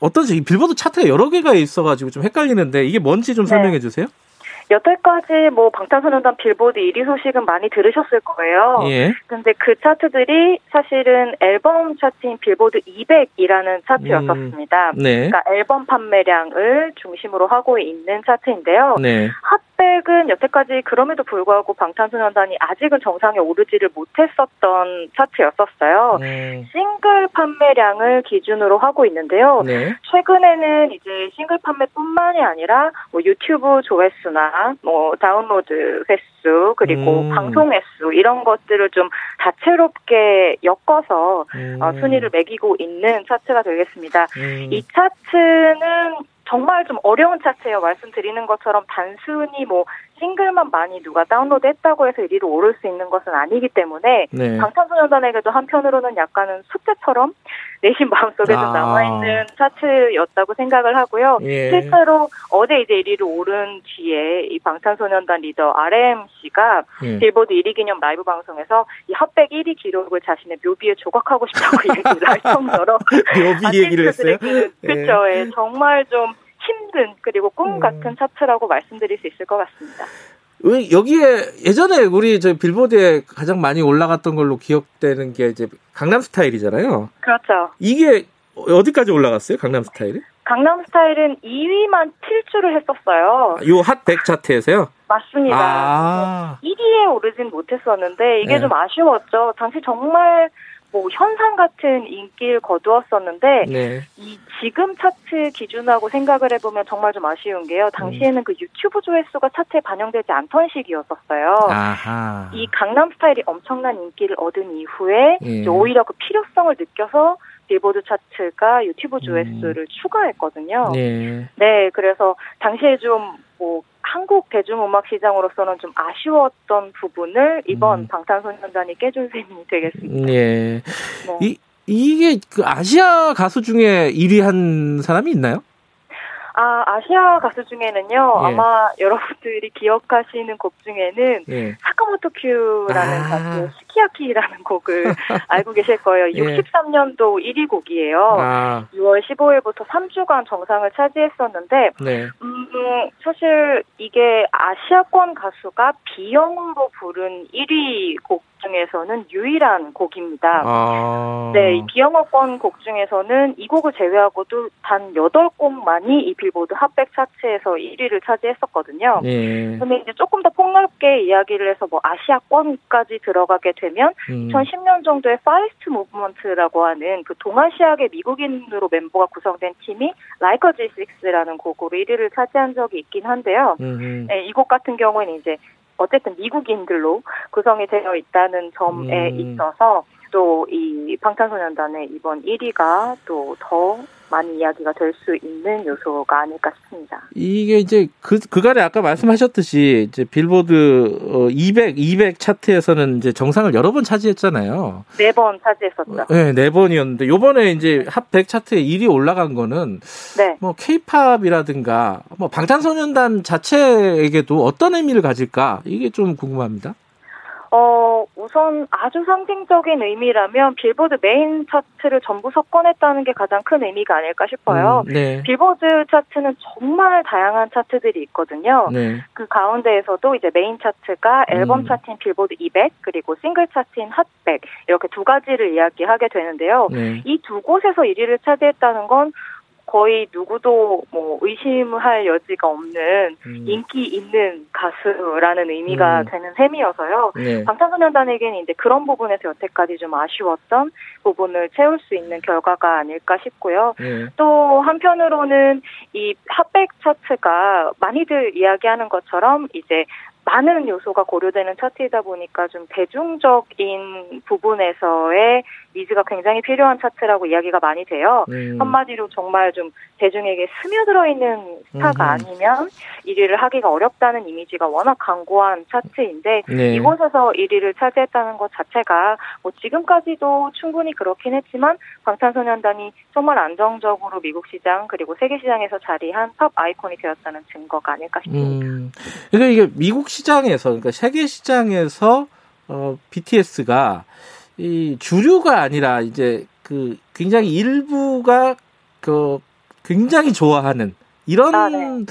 [SPEAKER 2] 어떤지 빌보드 차트가 여러 개가 있어가지고 좀 헷갈리는데 이게 뭔지 좀 네. 설명해 주세요.
[SPEAKER 11] 여태까지 뭐 방탄소년단 빌보드 1위 소식은 많이 들으셨을 거예요. 예. 근데 그 차트들이 사실은 앨범 차트인 빌보드 200이라는 차트였었습니다. 음, 네. 그러니까 앨범 판매량을 중심으로 하고 있는 차트인데요. 네. 핫백은 여태까지 그럼에도 불구하고 방탄소년단이 아직은 정상에 오르지를 못했었던 차트였었어요. 네. 싱글 판매량을 기준으로 하고 있는데요. 네. 최근에는 이제 싱글 판매뿐만이 아니라 뭐 유튜브 조회수나 뭐 다운로드 횟수 그리고 음. 방송 횟수 이런 것들을 좀 다채롭게 엮어서 어, 음. 어, 순위를 매기고 있는 차트가 되겠습니다. 음. 이 차트는 정말 좀 어려운 차트예요. 말씀드리는 것처럼 단순히 뭐 싱글만 많이 누가 다운로드 했다고 해서 1위로 오를 수 있는 것은 아니기 때문에 네. 방탄소년단에게도 한편으로는 약간은 숙제처럼 내심 마음속에 좀 아. 남아있는 차트였다고 생각을 하고요. 예. 실제로 어제 이제 1위로 오른 뒤에 이 방탄소년단 리더 RM 씨가 예. 빌보드 1위 기념 라이브 방송에서 이 핫백 1위 기록을 자신의 묘비에 조각하고 싶다고 얘기를 할 정도로
[SPEAKER 2] 묘비 얘기를 했어요.
[SPEAKER 11] 그렇죠. 예. 정말 좀 힘든 그리고 꿈 음. 같은 차트라고 말씀드릴 수 있을 것 같습니다.
[SPEAKER 2] 여기에 예전에 우리 저 빌보드에 가장 많이 올라갔던 걸로 기억되는 게 이제 강남 스타일이잖아요.
[SPEAKER 11] 그렇죠.
[SPEAKER 2] 이게 어디까지 올라갔어요? 강남 스타일이?
[SPEAKER 11] 강남 스타일은 2위만 필주를 했었어요.
[SPEAKER 2] 요 핫100 차트에서요?
[SPEAKER 11] 맞습니다. 아~ 1위에 오르진 못했었는데 이게 네. 좀 아쉬웠죠. 당시 정말 뭐 현상 같은 인기를 거두었었는데 네. 이 지금 차트 기준하고 생각을 해보면 정말 좀 아쉬운 게요. 당시에는 음. 그 유튜브 조회수가 차트에 반영되지 않던 시기였었어요. 아하. 이 강남 스타일이 엄청난 인기를 얻은 이후에 예. 오히려 그 필요성을 느껴서 빌보드 차트가 유튜브 조회수를 음. 추가했거든요. 네. 네, 그래서 당시에 좀뭐 한국 대중음악 시장으로서는 좀 아쉬웠던 부분을 이번 음. 방탄소년단이 깨준 셈이 되겠습니다.
[SPEAKER 2] 예. 네. 이, 이게 그 아시아 가수 중에 1위 한 사람이 있나요?
[SPEAKER 11] 아, 아시아 가수 중에는요, 예. 아마 여러분들이 기억하시는 곡 중에는 예. 사카모토 큐라는 아. 가수 스키야키라는 곡을 알고 계실 거예요. 예. 63년도 1위 곡이에요. 아. 6월 15일부터 3주간 정상을 차지했었는데, 네. 음, 사실 이게 아시아권 가수가 비영어로 부른 1위 곡 중에서는 유일한 곡입니다. 아... 네, 이 비영어권 곡 중에서는 이 곡을 제외하고도 단 8곡만이 이 빌보드 핫백 차트에서 1위를 차지했었거든요. 네. 근데 이제 조금 더 폭넓게 이야기를 해서 뭐 아시아권까지 들어가게 되면 음. 2010년 정도에 Far East Movement라고 하는 그 동아시아계 미국인으로 멤버가 구성된 팀이 Like a G6라는 곡으로 1위를 차지한 적이 있긴 한데요. 네, 이곡 같은 경우에는 이제 어쨌든 미국인들로 구성이 되어 있다는 점에 음. 있어서 또 이 방탄소년단의 이번 1위가 또 더 많이 이야기가 될 수 있는 요소가 아닐까 싶습니다.
[SPEAKER 2] 이게 이제 그 그간에 아까 말씀하셨듯이 이제 빌보드 200 어, 200 차트에서는 이제 정상을 여러 번 차지했잖아요.
[SPEAKER 11] 네 번 차지했었죠.
[SPEAKER 2] 네, 네 번이었는데 요번에 이제 핫 100 차트에 1위 올라간 거는 네. 뭐 케이팝이라든가 뭐 방탄소년단 자체에게도 어떤 의미를 가질까 이게 좀 궁금합니다.
[SPEAKER 11] 어, 우선 아주 상징적인 의미라면 빌보드 메인 차트를 전부 석권했다는 게 가장 큰 의미가 아닐까 싶어요. 음, 네. 빌보드 차트는 정말 다양한 차트들이 있거든요. 네. 그 가운데에서도 이제 메인 차트가 앨범 음. 차트인 빌보드 200 그리고 싱글 차트인 핫100 이렇게 두 가지를 이야기하게 되는데요. 네. 이 두 곳에서 1위를 차지했다는 건 거의 누구도 뭐 의심할 여지가 없는 음. 인기 있는 가수라는 의미가 음. 되는 셈이어서요. 네. 방탄소년단에게는 이제 그런 부분에서 여태까지 좀 아쉬웠던 부분을 채울 수 있는 결과가 아닐까 싶고요. 네. 또 한편으로는 이 핫백 차트가 많이들 이야기하는 것처럼 이제 많은 요소가 고려되는 차트이다 보니까 좀 대중적인 부분에서의 니즈가 굉장히 필요한 차트라고 이야기가 많이 돼요. 음. 한마디로 정말 좀 대중에게 스며들어 있는 스타가 음. 아니면 1위를 하기가 어렵다는 이미지가 워낙 강고한 차트인데 네. 이곳에서 1위를 차지했다는 것 자체가 뭐 지금까지도 충분히 그렇긴 했지만 방탄소년단이 정말 안정적으로 미국 시장 그리고 세계 시장에서 자리한 팝 아이콘이 되었다는 증거가 아닐까 싶습니다. 음.
[SPEAKER 2] 그러니까 이게 미국 시장에서 그러니까 세계 시장에서 어, BTS가 이 주류가 아니라 이제 그 굉장히 일부가 그 굉장히 좋아하는 이런 아, 네.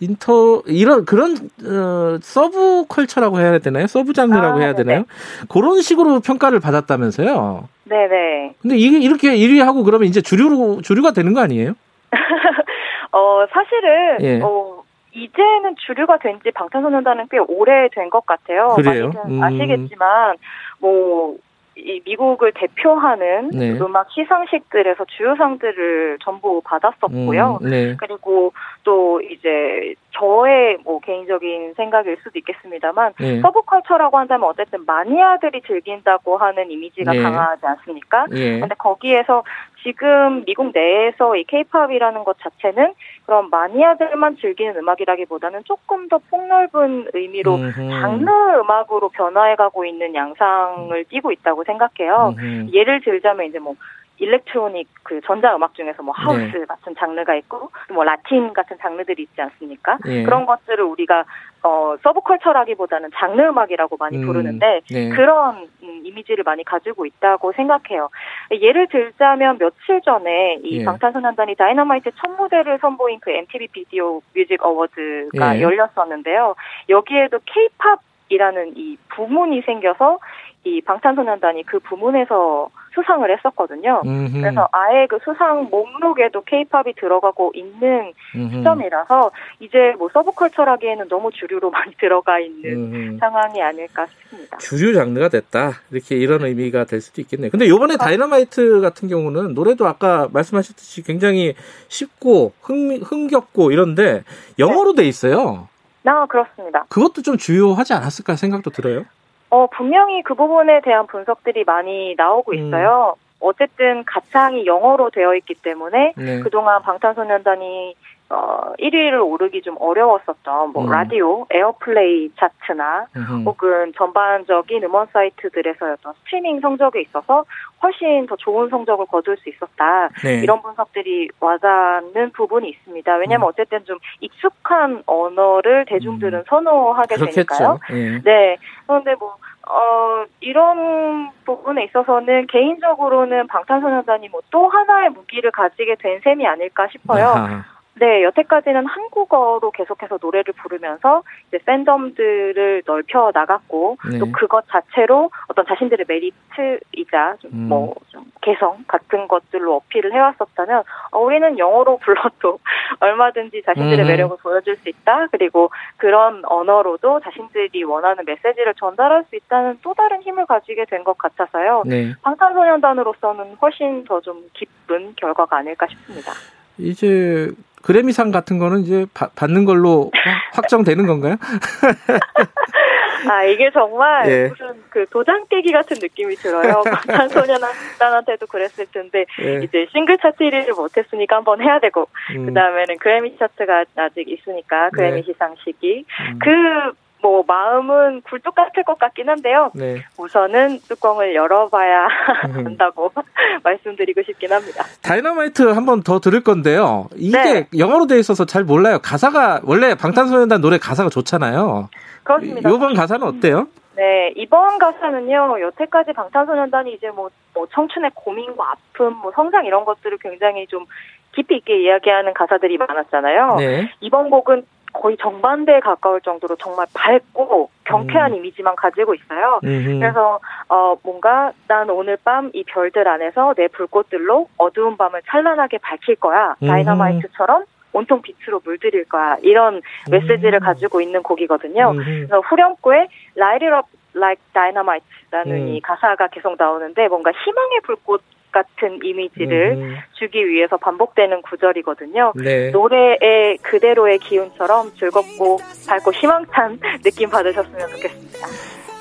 [SPEAKER 2] 인터 이런 그런 어, 서브 컬처라고 해야 되나요? 서브 장르라고 아, 해야 네네. 되나요? 그런 식으로 평가를 받았다면서요?
[SPEAKER 11] 네 네.
[SPEAKER 2] 근데 이게 이렇게 1위 하고 그러면 이제 주류로 주류가 되는 거 아니에요?
[SPEAKER 11] 어 사실은 예. 어 이제는 주류가 된 지 방탄소년단은 꽤 오래 된 것 같아요.
[SPEAKER 2] 그래요?
[SPEAKER 11] 음. 아시겠지만 뭐 이 미국을 대표하는 네. 음악 시상식들에서 주요상들을 전부 받았었고요. 음, 네. 그리고 또 이제 저의 뭐 개인적인 생각일 수도 있겠습니다만 네. 서브컬처라고 한다면 어쨌든 마니아들이 즐긴다고 하는 이미지가 네. 강하지 않습니까? 예. 근데 거기에서 지금 미국 내에서 이 케이팝이라는 것 자체는 그런 마니아들만 즐기는 음악이라기보다는 조금 더 폭넓은 의미로 음흠. 장르 음악으로 변화해가고 있는 양상을 띠고 있다고 생각해요. 음흠. 예를 들자면 이제 뭐 일렉트로닉 그 전자 음악 중에서 뭐 하우스 네. 같은 장르가 있고 뭐 라틴 같은 장르들이 있지 않습니까? 네. 그런 것들을 우리가 어 서브컬처라기보다는 장르 음악이라고 많이 음, 부르는데 네. 그런 음, 이미지를 많이 가지고 있다고 생각해요. 예를 들자면 며칠 전에 이 예. 방탄소년단이 다이너마이트 첫 무대를 선보인 그 MTV 비디오 뮤직 어워드가 예. 열렸었는데요. 여기에도 K-팝이라는 이 부문이 생겨서 이 방탄소년단이 그 부문에서 수상을 했었거든요. 음흠. 그래서 아예 그 수상 목록에도 케이팝이 들어가고 있는 음흠. 시점이라서 이제 뭐 서브컬처라기에는 너무 주류로 많이 들어가 있는 음흠. 상황이 아닐까 싶습니다.
[SPEAKER 2] 주류 장르가 됐다. 이렇게 이런 의미가 될 수도 있겠네요. 근데 요번에 아. 다이너마이트 같은 경우는 노래도 아까 말씀하셨듯이 굉장히 쉽고 흥, 흥겹고 이런데 영어로 네. 돼 있어요.
[SPEAKER 11] 아, 그렇습니다.
[SPEAKER 2] 그것도 좀 주효하지 않았을까 생각도 들어요.
[SPEAKER 11] 어, 분명히 그 부분에 대한 분석들이 많이 나오고 음. 있어요. 음. 어쨌든 가창이 영어로 되어 있기 때문에 네. 그동안 방탄소년단이 어 1위를 오르기 좀 어려웠었던 뭐 음. 라디오, 에어플레이 차트나 음흠. 혹은 전반적인 음원 사이트들에서의 어떤 스트리밍 성적에 있어서 훨씬 더 좋은 성적을 거둘 수 있었다. 네. 이런 분석들이 와닿는 부분이 있습니다. 왜냐하면 음. 어쨌든 좀 익숙한 언어를 대중들은 음. 선호하게 그렇겠죠. 되니까요. 예. 네. 그런데 뭐 어, 이런 부분에 있어서는 개인적으로는 방탄소년단이 뭐 또 하나의 무기를 가지게 된 셈이 아닐까 싶어요. 아하. 네, 여태까지는 한국어로 계속해서 노래를 부르면서 이제 팬덤들을 넓혀 나갔고 네. 또 그것 자체로 어떤 자신들의 메리트이자 좀 음. 뭐좀 개성 같은 것들로 어필을 해왔었다면 어, 우리는 영어로 불러도 얼마든지 자신들의 음. 매력을 보여줄 수 있다. 그리고 그런 언어로도 자신들이 원하는 메시지를 전달할 수 있다는 또 다른 힘을 가지게 된 것 같아서요. 네. 방탄소년단으로서는 훨씬 더 좀 기쁜 결과가 아닐까 싶습니다.
[SPEAKER 2] 이제 그래미상 같은 거는 이제 바, 받는 걸로 확정되는 건가요?
[SPEAKER 11] 아 이게 정말 예. 무슨 그 도장 깨기 같은 느낌이 들어요. 방탄소년단한테도 그랬을 텐데 예. 이제 싱글 차트 1위를 못했으니까 한번 해야 되고 음. 그 다음에는 그래미 차트가 아직 있으니까 그래미 네. 시상식이 음. 그 뭐 마음은 굴뚝 같을 것 같긴 한데요. 네. 우선은 뚜껑을 열어봐야 음. 한다고 말씀드리고 싶긴 합니다.
[SPEAKER 2] 다이너마이트 한번 더 들을 건데요. 이게 네. 영어로 돼 있어서 잘 몰라요. 가사가 원래 방탄소년단 노래 가사가 좋잖아요.
[SPEAKER 11] 그렇습니다.
[SPEAKER 2] 이번 가사는 어때요?
[SPEAKER 11] 네, 이번 가사는요, 여태까지 방탄소년단이 이제 뭐, 뭐, 청춘의 고민과 아픔, 뭐, 성장 이런 것들을 굉장히 좀 깊이 있게 이야기하는 가사들이 많았잖아요. 네. 이번 곡은 거의 정반대에 가까울 정도로 정말 밝고 경쾌한 음. 이미지만 가지고 있어요. 음흠. 그래서 어 뭔가 난 오늘 밤 이 별들 안에서 내 불꽃들로 어두운 밤을 찬란하게 밝힐 거야. 음흠. 다이너마이트처럼 온통 빛으로 물들일 거야. 이런 메시지를 음. 가지고 있는 곡이거든요. 음흠. 그래서 후렴구에 Light it up like dynamite라는 음. 이 가사가 계속 나오는데 뭔가 희망의 불꽃 같은 이미지를 음. 주기 위해서 반복되는 구절이거든요. 네. 노래의 그대로의 기운처럼 즐겁고 밝고 희망찬 느낌 받으셨으면 좋겠습니다.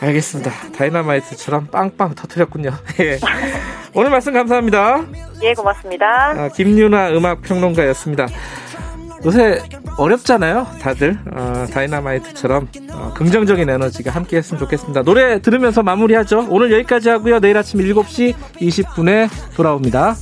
[SPEAKER 2] 알겠습니다. 다이너마이트처럼 빵빵 터트렸군요. 예. 오늘 말씀 감사합니다.
[SPEAKER 11] 예, 고맙습니다.
[SPEAKER 2] 아, 김유나 음악평론가였습니다. 요새 어렵잖아요, 다들. 어, 다이너마이트처럼 어, 긍정적인 에너지가 함께 했으면 좋겠습니다. 노래 들으면서 마무리하죠. 오늘 여기까지 하고요. 내일 아침 7시 20분에 돌아옵니다.